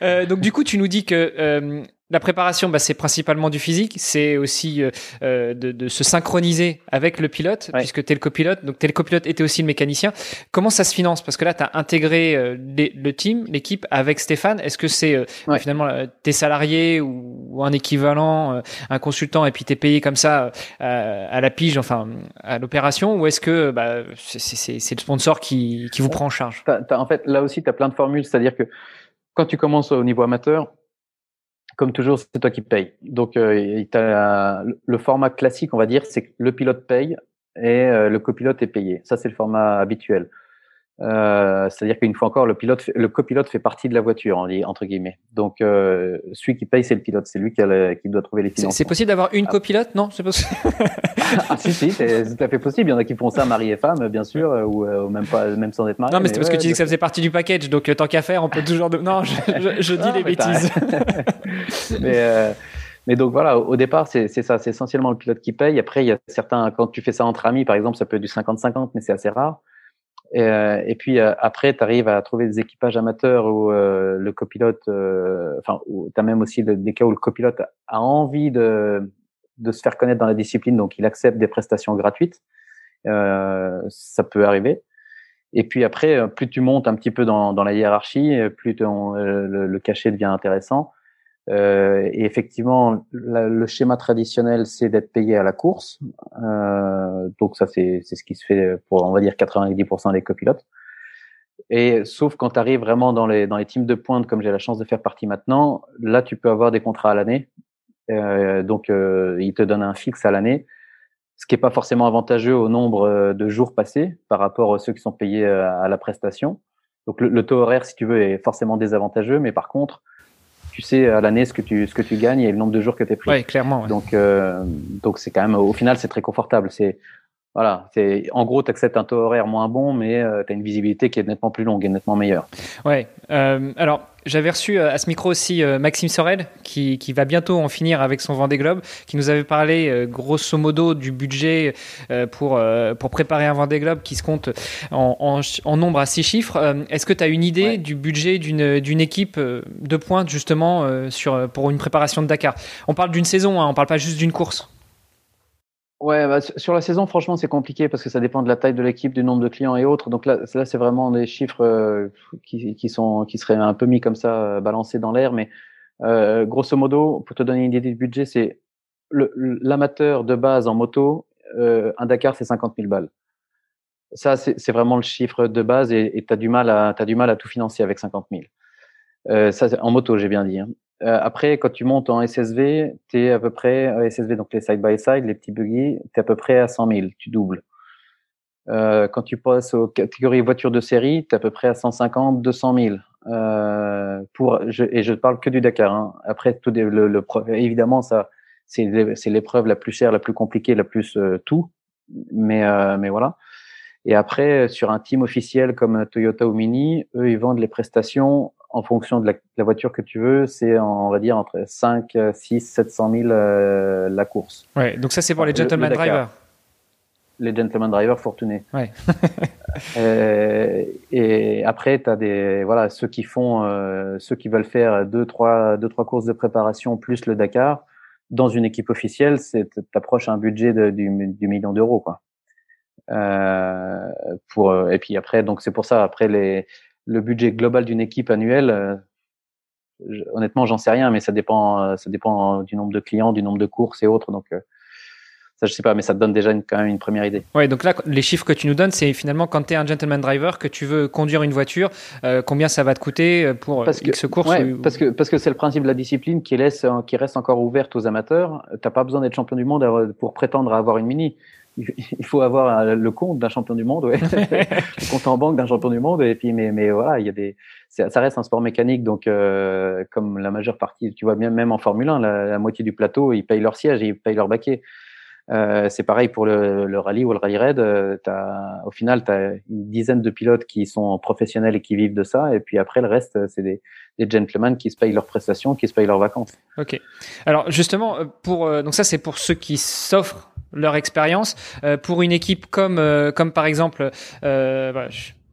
Euh, donc du coup, tu nous dis que euh, la préparation, bah, c'est principalement du physique, c'est aussi euh, euh, de, de, se synchroniser avec le pilote, puisque tu es le copilote, donc tu es le copilote et tu aussi le mécanicien. Comment ça se finance? Parce que là, tu as intégré euh, le team, l'équipe avec Stéphane. Est-ce que c'est euh, finalement tes salariés ou, ou, un équivalent, un consultant, et puis tu es payé comme ça à la pige, enfin à l'opération, ou est-ce que bah, c'est le sponsor qui, qui vous prend en charge? En fait, là aussi, tu as plein de formules, c'est-à-dire que quand tu commences au niveau amateur, comme toujours, c'est toi qui payes. Donc, euh, le format classique, on va dire, c'est le pilote paye et euh, le copilote est payé. Ça, c'est le format habituel. Euh, c'est-à-dire qu'une fois encore, le pilote, le copilote fait partie de la voiture, entre guillemets. Donc, euh, celui qui paye, c'est le pilote. C'est lui qui, qui, doit trouver les finances. C'est possible d'avoir une copilote Non, c'est possible. ah, si, si, c'est tout à fait possible. Il y en a qui font ça, mari et femme, bien sûr, ou, même pas, même sans être marié. Non, mais, c'est parce que tu dis que ça faisait partie du package. Donc, tant qu'à faire, on peut toujours. De... Non, je, je, dis des bêtises. mais mais donc voilà, au départ, c'est ça, c'est essentiellement le pilote qui paye. Après, il y a certains, quand tu fais ça entre amis, par exemple, ça peut être du 50-50, mais c'est assez rare. Et, puis après, tu arrives à trouver des équipages amateurs où le copilote, enfin, tu as même aussi des cas où le copilote a envie de, de se faire connaître dans la discipline, donc il accepte des prestations gratuites. ça peut arriver. Et puis après, plus tu montes un petit peu dans, dans la hiérarchie, plus ton, le, le, cachet devient intéressant. Euh, et effectivement, le schéma traditionnel, c'est d'être payé à la course. Euh, donc ça, c'est ce qui se fait pour, on va dire, 90% des copilotes. Et sauf quand tu arrives vraiment dans les dans les teams de pointe, comme j'ai la chance de faire partie maintenant, là, tu peux avoir des contrats à l'année. Euh, donc, euh, ils te donnent un fixe à l'année, ce qui est pas forcément avantageux au nombre euh, de jours passés par rapport à ceux qui sont payés à, la prestation. Donc, le, le taux horaire, si tu veux, est forcément désavantageux, mais par contre, tu sais à l'année ce que tu ce que tu gagnes et le nombre de jours que tu es pris. Oui, clairement. Donc euh, donc c'est quand même au final c'est très confortable. C'est voilà, c'est en gros tu acceptes un taux horaire moins bon, mais euh, tu as une visibilité qui est nettement plus longue et nettement meilleure. Ouais. Euh, alors j'avais reçu euh, à ce micro aussi euh, Maxime Sorel, qui, qui, va bientôt en finir avec son Vendée Globe, qui nous avait parlé euh, grosso modo du budget pour, pour préparer un Vendée Globe qui se compte en, en, nombre à six chiffres. Est-ce que tu as une idée du budget d'une équipe de pointe justement sur, pour une préparation de Dakar? On parle d'une saison, hein, on parle pas juste d'une course. Ouais, bah, sur la saison, franchement, c'est compliqué parce que ça dépend de la taille de l'équipe, du nombre de clients et autres. Donc là, là c'est vraiment des chiffres euh, qui, sont, qui seraient un peu mis comme ça, euh, balancés dans l'air. Mais euh, grosso modo, pour te donner une idée du budget, c'est l'amateur de base en moto, un Dakar, c'est 50 000 balles. Ça, c'est vraiment le chiffre de base et tu as, du mal à, as du mal à tout financer avec 50 000. Euh, ça, en moto, j'ai bien dit. Hein. Euh, après, quand tu montes en SSV, tu à peu près, euh, SSV, donc les side-by-side, les petits buggy, tu es à peu près à 100 000, tu doubles. Euh, quand tu passes aux catégories voitures de série, tu es à peu près à 150, 200 000. Euh, pour, je, et je parle que du Dakar. Hein. Après, tout le, évidemment, ça, c'est l'épreuve la plus chère, la plus compliquée, la plus tout. Mais, mais voilà. Et après, sur un team officiel comme Toyota ou Mini, eux, ils vendent les prestations en fonction de la, voiture que tu veux, c'est on va dire entre 5, 6, 700 000 la course. Ouais, donc ça c'est pour les gentleman drivers. Les gentleman drivers fortunés. Ouais. euh, et après, tu as des voilà ceux qui font euh, ceux qui veulent faire deux trois deux trois courses de préparation plus le Dakar dans une équipe officielle, c'est t'approches un budget de, du, du million d'euros quoi. Euh, pour et puis après donc c'est pour ça après les le budget global d'une équipe annuelle, euh, honnêtement, j'en sais rien, mais ça dépend, euh, ça dépend du nombre de clients, du nombre de courses et autres. Donc, euh, ça, je sais pas, mais ça te donne déjà une, quand même une première idée. Ouais, donc là, les chiffres que tu nous donnes, c'est finalement quand tu es un gentleman driver, que tu veux conduire une voiture, combien ça va te coûter pour parce X course ouais, parce que parce que c'est le principe de la discipline qui laisse qui reste encore ouverte aux amateurs. T'as pas besoin d'être champion du monde pour prétendre à avoir une mini il faut avoir le compte d'un champion du monde, ouais. le compte en banque d'un champion du monde. Et puis, mais, mais voilà, il y a des, ça reste un sport mécanique, donc euh, comme la majeure partie, tu vois bien même en Formule 1, la, moitié du plateau, ils payent leur siège, ils payent leur baquet. Euh, c'est pareil pour le, le, rallye ou le rallye raid. Euh, as, au final, tu as une dizaine de pilotes qui sont professionnels et qui vivent de ça. Et puis après, le reste, c'est des, des gentlemen qui se payent leurs prestations, qui se payent leurs vacances. Ok. Alors justement, pour donc ça, c'est pour ceux qui s'offrent leur expérience euh, pour une équipe comme euh, comme par exemple euh, bah,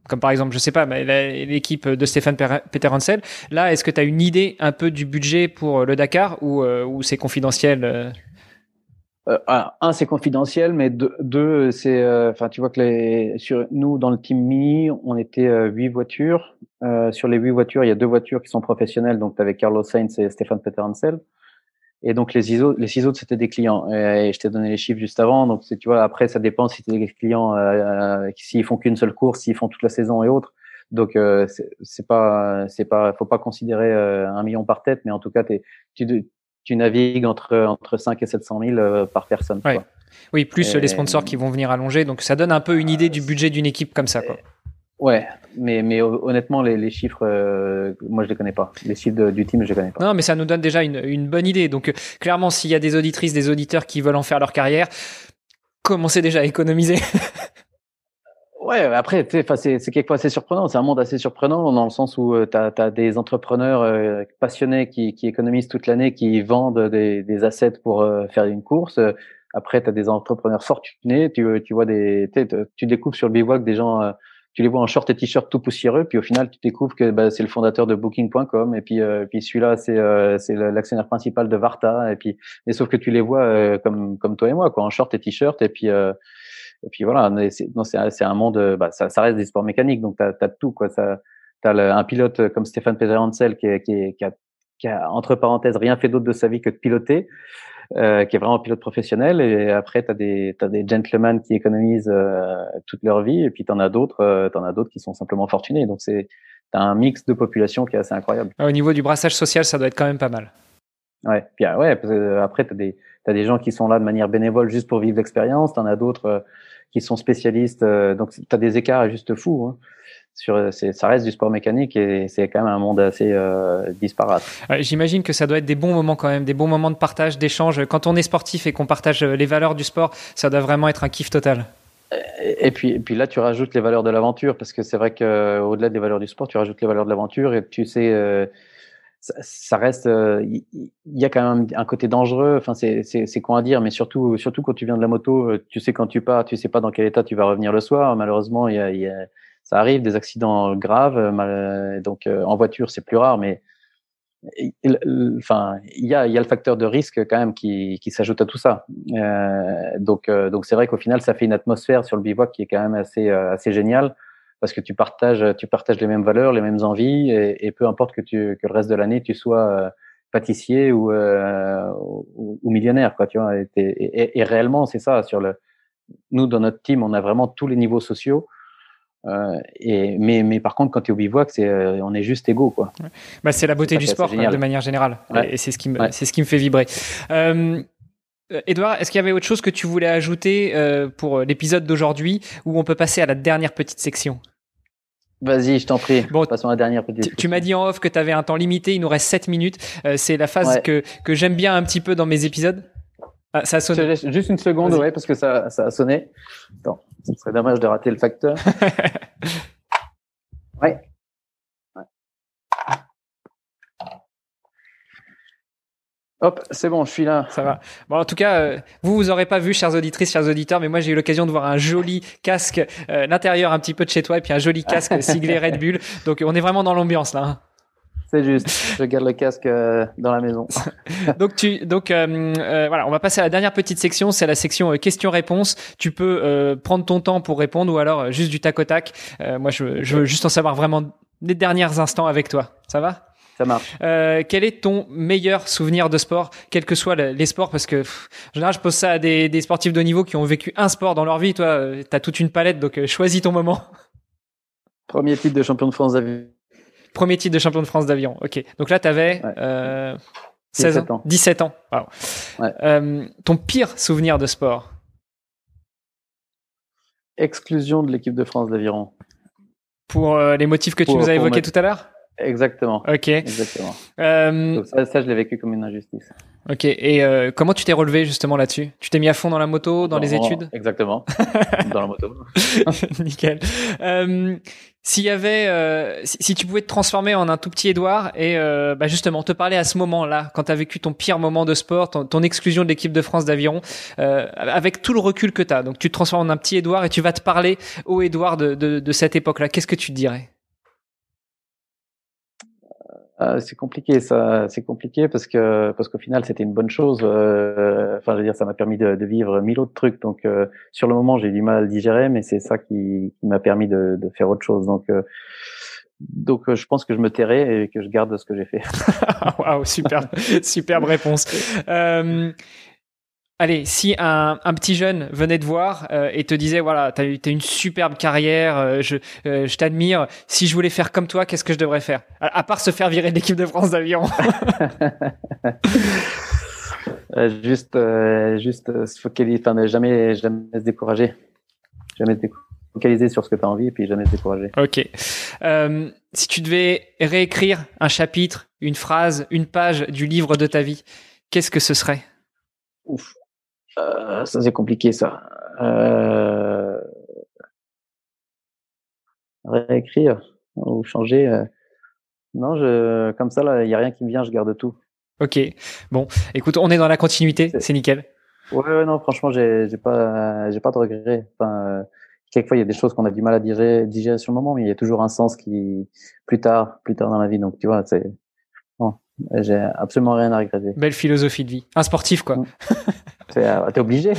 comme par exemple, je sais pas, l'équipe de Stéphane Peter Hansel. Là, est-ce que tu as une idée un peu du budget pour le Dakar ou, ou c'est confidentiel Un, c'est confidentiel, mais deux, c'est, enfin, tu vois que les, sur nous dans le team Mini, on était huit voitures. sur les huit voitures, il y a deux voitures qui sont professionnelles, donc avec Carlos Sainz et Stéphane Peter Hansel. Et donc les ISO, les six autres c'était des clients. Et, je t'ai donné les chiffres juste avant. Donc tu vois, après ça dépend si c'est des clients, euh, euh, s'ils font qu'une seule course, s'ils font toute la saison et autres. Donc euh, c'est pas, c'est pas, faut pas considérer euh, un million par tête, mais en tout cas tu, tu navigues entre entre 5 et 700 000 euh, par personne. Quoi. Oui, plus les sponsors qui vont venir allonger. Donc ça donne un peu une idée du budget d'une équipe comme ça. Quoi. Ouais, mais, mais honnêtement, les, les chiffres, euh, moi je les connais pas. Les chiffres du team, je les connais pas. Non, mais ça nous donne déjà une, une bonne idée. Donc euh, clairement, s'il y a des auditrices, des auditeurs qui veulent en faire leur carrière, commencez déjà à économiser. ouais, après, c'est quelquefois assez surprenant. C'est un monde assez surprenant dans le sens où euh, tu as, des entrepreneurs passionnés qui, qui économisent toute l'année, qui vendent des, des assets pour faire une course. Après, tu as des entrepreneurs fortunés. Tu, tu vois des, tu découvres sur le bivouac des gens tu les vois en short et t-shirt tout poussiéreux, puis au final, tu découvres que bah, c'est le fondateur de Booking.com, et puis, euh, puis celui-là, c'est euh, c'est l'actionnaire principal de Varta, et puis, mais sauf que tu les vois euh, comme comme toi et moi, quoi, en short et t-shirt, et puis et puis voilà, c'est un monde, bah, ça, ça reste des sports mécaniques, donc t'as as tout, quoi. Ça, t'as un pilote comme Stéphane Peter Hansel qui, qui, qui, a, qui a entre parenthèses rien fait d'autre de sa vie que de piloter. Euh, qui est vraiment pilote professionnel. Et après, tu as des, as des gentlemen qui économisent euh, toute leur vie. Et puis, tu en as d'autres euh, t'en as d'autres qui sont simplement fortunés. Donc, c'est as un mix de population qui est assez incroyable. Au niveau du brassage social, ça doit être quand même pas mal. Ouais, puis, ah ouais après, tu as des, as des gens qui sont là de manière bénévole juste pour vivre l'expérience. Tu en as d'autres qui sont spécialistes. donc, tu as des écarts juste fous. Hein sur, ça reste du sport mécanique et c'est quand même un monde assez euh, disparate. J'imagine que ça doit être des bons moments quand même, des bons moments de partage, d'échange. Quand on est sportif et qu'on partage les valeurs du sport, ça doit vraiment être un kiff total. Et puis, et puis là, tu rajoutes les valeurs de l'aventure parce que c'est vrai qu'au-delà des valeurs du sport, tu rajoutes les valeurs de l'aventure et tu sais, euh, ça, reste, il euh, y, a quand même un côté dangereux. Enfin, c'est quoi à dire, mais surtout surtout quand tu viens de la moto, tu sais quand tu pars, tu sais pas dans quel état tu vas revenir le soir. Malheureusement, y a, y a ça arrive, des accidents graves. Euh, donc euh, en voiture, c'est plus rare, mais enfin, il y a, y a le facteur de risque quand même qui, qui s'ajoute à tout ça. Euh, donc, euh, donc c'est vrai qu'au final, ça fait une atmosphère sur le bivouac qui est quand même assez, assez géniale parce que tu partages, tu partages les mêmes valeurs, les mêmes envies, et, et peu importe que tu, que le reste de l'année tu sois pâtissier ou, ou, ou, millionnaire, quoi, tu vois. Et, et, et réellement, c'est ça. Sur le, nous, dans notre team, on a vraiment tous les niveaux sociaux. Euh, et, mais, mais par contre, quand tu es au bivouac, c'est, euh, on est juste égaux. Quoi. Bah, c'est la beauté du sport de manière générale. Et c'est ce, qui me, c'est ce qui me fait vibrer. Euh, Edouard, est-ce qu'il y avait autre chose que tu voulais ajouter euh, pour l'épisode d'aujourd'hui où on peut passer à la dernière petite section? Vas-y, je t'en prie. Bon, passons à la dernière petite. Tu, m'as dit en off que tu avais un temps limité, il nous reste 7 minutes. c'est la phase que, que j'aime bien un petit peu dans mes épisodes. Ah, ça a sonné. Juste une seconde, ouais, parce que ça, ça a sonné. Attends. Ce serait dommage de rater le facteur. ouais. Hop, c'est bon, je suis là. Ça va. Bon, en tout cas, euh, vous, vous aurez pas vu, chers auditrices, chers auditeurs, mais moi, j'ai eu l'occasion de voir un joli casque, euh, l'intérieur un petit peu de chez toi, et puis un joli casque siglé Red Bull. Donc, on est vraiment dans l'ambiance là. Hein. C'est juste. Je garde le casque euh, dans la maison. donc tu, donc euh, euh, voilà, on va passer à la dernière petite section. C'est la section questions-réponses. Tu peux prendre ton temps pour répondre ou alors juste du tac au tac. moi, je, je, veux juste en savoir vraiment les derniers instants avec toi. Ça va? Ça marche. quel est ton meilleur souvenir de sport, quels que soient les sports? Parce que, en général, je pose ça à des, des, sportifs de haut niveau qui ont vécu un sport dans leur vie. Toi, tu as toute une palette, donc choisis ton moment. Premier titre de champion de France Premier titre de champion de France d'avion. Ok. Donc là, tu avais 16 ans. 17 ans. Euh, ton pire souvenir de sport? Exclusion de l'équipe de France d'aviron. Pour euh, les motifs que tu nous as évoqués tout à l'heure? Exactement. Ok. Exactement. Euh, ça, je l'ai vécu comme une injustice. Ok. Et euh, comment tu t'es relevé justement là-dessus? Tu t'es mis à fond dans la moto, dans, les études? Exactement. dans la moto. Nickel. Euh, s'il y avait, euh, si, tu pouvais te transformer en un tout petit Edouard et euh, bah justement te parler à ce moment-là, quand tu as vécu ton pire moment de sport, ton, exclusion de l'équipe de France d'aviron, euh, avec tout le recul que tu as, donc tu te transformes en un petit Edouard et tu vas te parler au Edouard de, de, de cette époque-là, qu'est-ce que tu te dirais? Euh, c'est compliqué, ça. C'est compliqué parce que parce qu'au final, c'était une bonne chose. Euh, enfin, je veux dire, ça m'a permis de, vivre mille autres trucs. Donc, euh, sur le moment, j'ai du mal à le digérer, mais c'est ça qui, m'a permis de, faire autre chose. Donc, donc, je pense que je me tairai et que je garde ce que j'ai fait. Waouh, super, superbe réponse. Allez, si un, un, petit jeune venait te voir euh, et te disait voilà, tu as, une superbe carrière, euh, je, euh, je t'admire. Si je voulais faire comme toi, qu'est-ce que je devrais faire? À, part se faire virer de l'équipe de France d'avion. juste, juste se focaliser, enfin, jamais, jamais se décourager, jamais se focaliser sur ce que tu as envie et puis jamais se décourager. Ok. si tu devais réécrire un chapitre, une phrase, une page du livre de ta vie, qu'est-ce que ce serait? Ouf. Euh, ça c'est compliqué ça. Euh... Réécrire ou changer. Euh, non, je comme ça là, il y a rien qui me vient, je garde tout. Ok. Bon, écoute, on est dans la continuité, c'est nickel. Ouais, ouais, non, franchement, j'ai pas, j'ai pas de regrets. Enfin, quelquefois il y a des choses qu'on a du mal à digérer, digérer sur le moment, mais il y a toujours un sens qui plus tard, plus tard dans la vie. Donc tu vois, c'est j'ai absolument rien à regretter. Belle philosophie de vie. Un sportif, quoi. Euh, t'es obligé.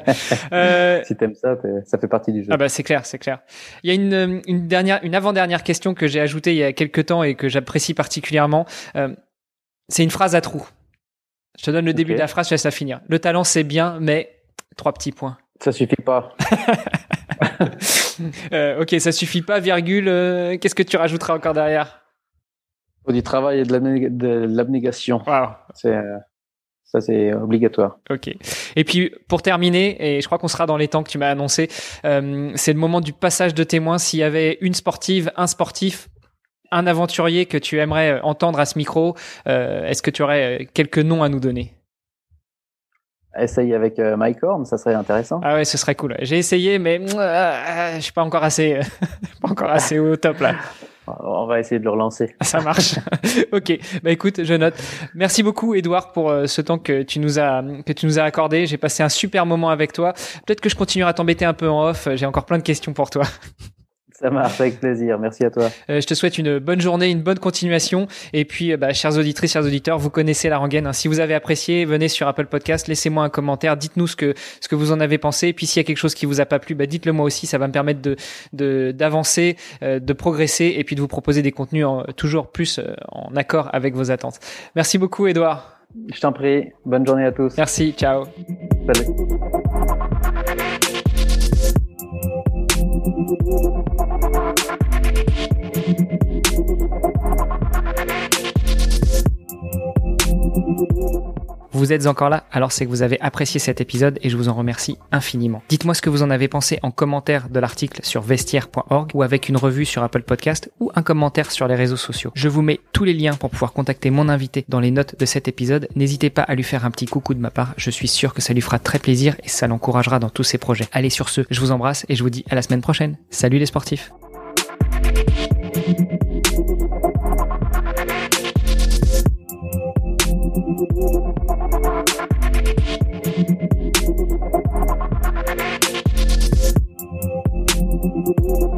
euh... Si t'aimes ça, ça fait partie du jeu. Ah bah c'est clair, c'est clair. Il y a une, une dernière, une avant-dernière question que j'ai ajoutée il y a quelques temps et que j'apprécie particulièrement. Euh, c'est une phrase à trous. Je te donne le début de la phrase, je laisse la finir. Le talent c'est bien, mais trois petits points. Ça suffit pas. euh, ok, ça suffit pas, virgule. Euh, qu'est-ce que tu rajouteras encore derrière? Faut du travail et de l'abnégation. Wow. C'est euh, ça, c'est obligatoire. Ok. Et puis pour terminer, et je crois qu'on sera dans les temps que tu m'as annoncé, euh, c'est le moment du passage de témoin. S'il y avait une sportive, un sportif, un aventurier que tu aimerais entendre à ce micro, euh, est-ce que tu aurais quelques noms à nous donner? Essaye avec euh, Mike Horn, ça serait intéressant. Ah ouais, ce serait cool. J'ai essayé, mais euh, je suis pas encore assez, pas encore assez au top là. On va essayer de le relancer. Ça marche. ok. Bah écoute, je note. Merci beaucoup, Edouard, pour euh, ce temps que tu nous as que tu nous as accordé. J'ai passé un super moment avec toi. Peut-être que je continuerai à t'embêter un peu en off. J'ai encore plein de questions pour toi. Ça marche avec plaisir. Merci à toi. Euh, je te souhaite une bonne journée, une bonne continuation. Et puis, euh, bah, chers auditrices, chers auditeurs, vous connaissez la rengaine. Hein. Si vous avez apprécié, venez sur Apple Podcast, laissez-moi un commentaire, dites-nous ce que ce que vous en avez pensé. Et puis, s'il y a quelque chose qui vous a pas plu, bah, dites-le moi aussi. Ça va me permettre de d'avancer, euh, de, progresser, et puis de vous proposer des contenus toujours plus en accord avec vos attentes. Merci beaucoup, Edouard. Je t'en prie. Bonne journée à tous. Merci. Ciao. Salut. Vous êtes encore là, alors c'est que vous avez apprécié cet épisode et je vous en remercie infiniment. Dites-moi ce que vous en avez pensé en commentaire de l'article sur vestiaire.org ou avec une revue sur Apple Podcast ou un commentaire sur les réseaux sociaux. Je vous mets tous les liens pour pouvoir contacter mon invité dans les notes de cet épisode. N'hésitez pas à lui faire un petit coucou de ma part, je suis sûr que ça lui fera très plaisir et ça l'encouragera dans tous ses projets. Allez sur ce, je vous embrasse et je vous dis à la semaine prochaine. Salut les sportifs Música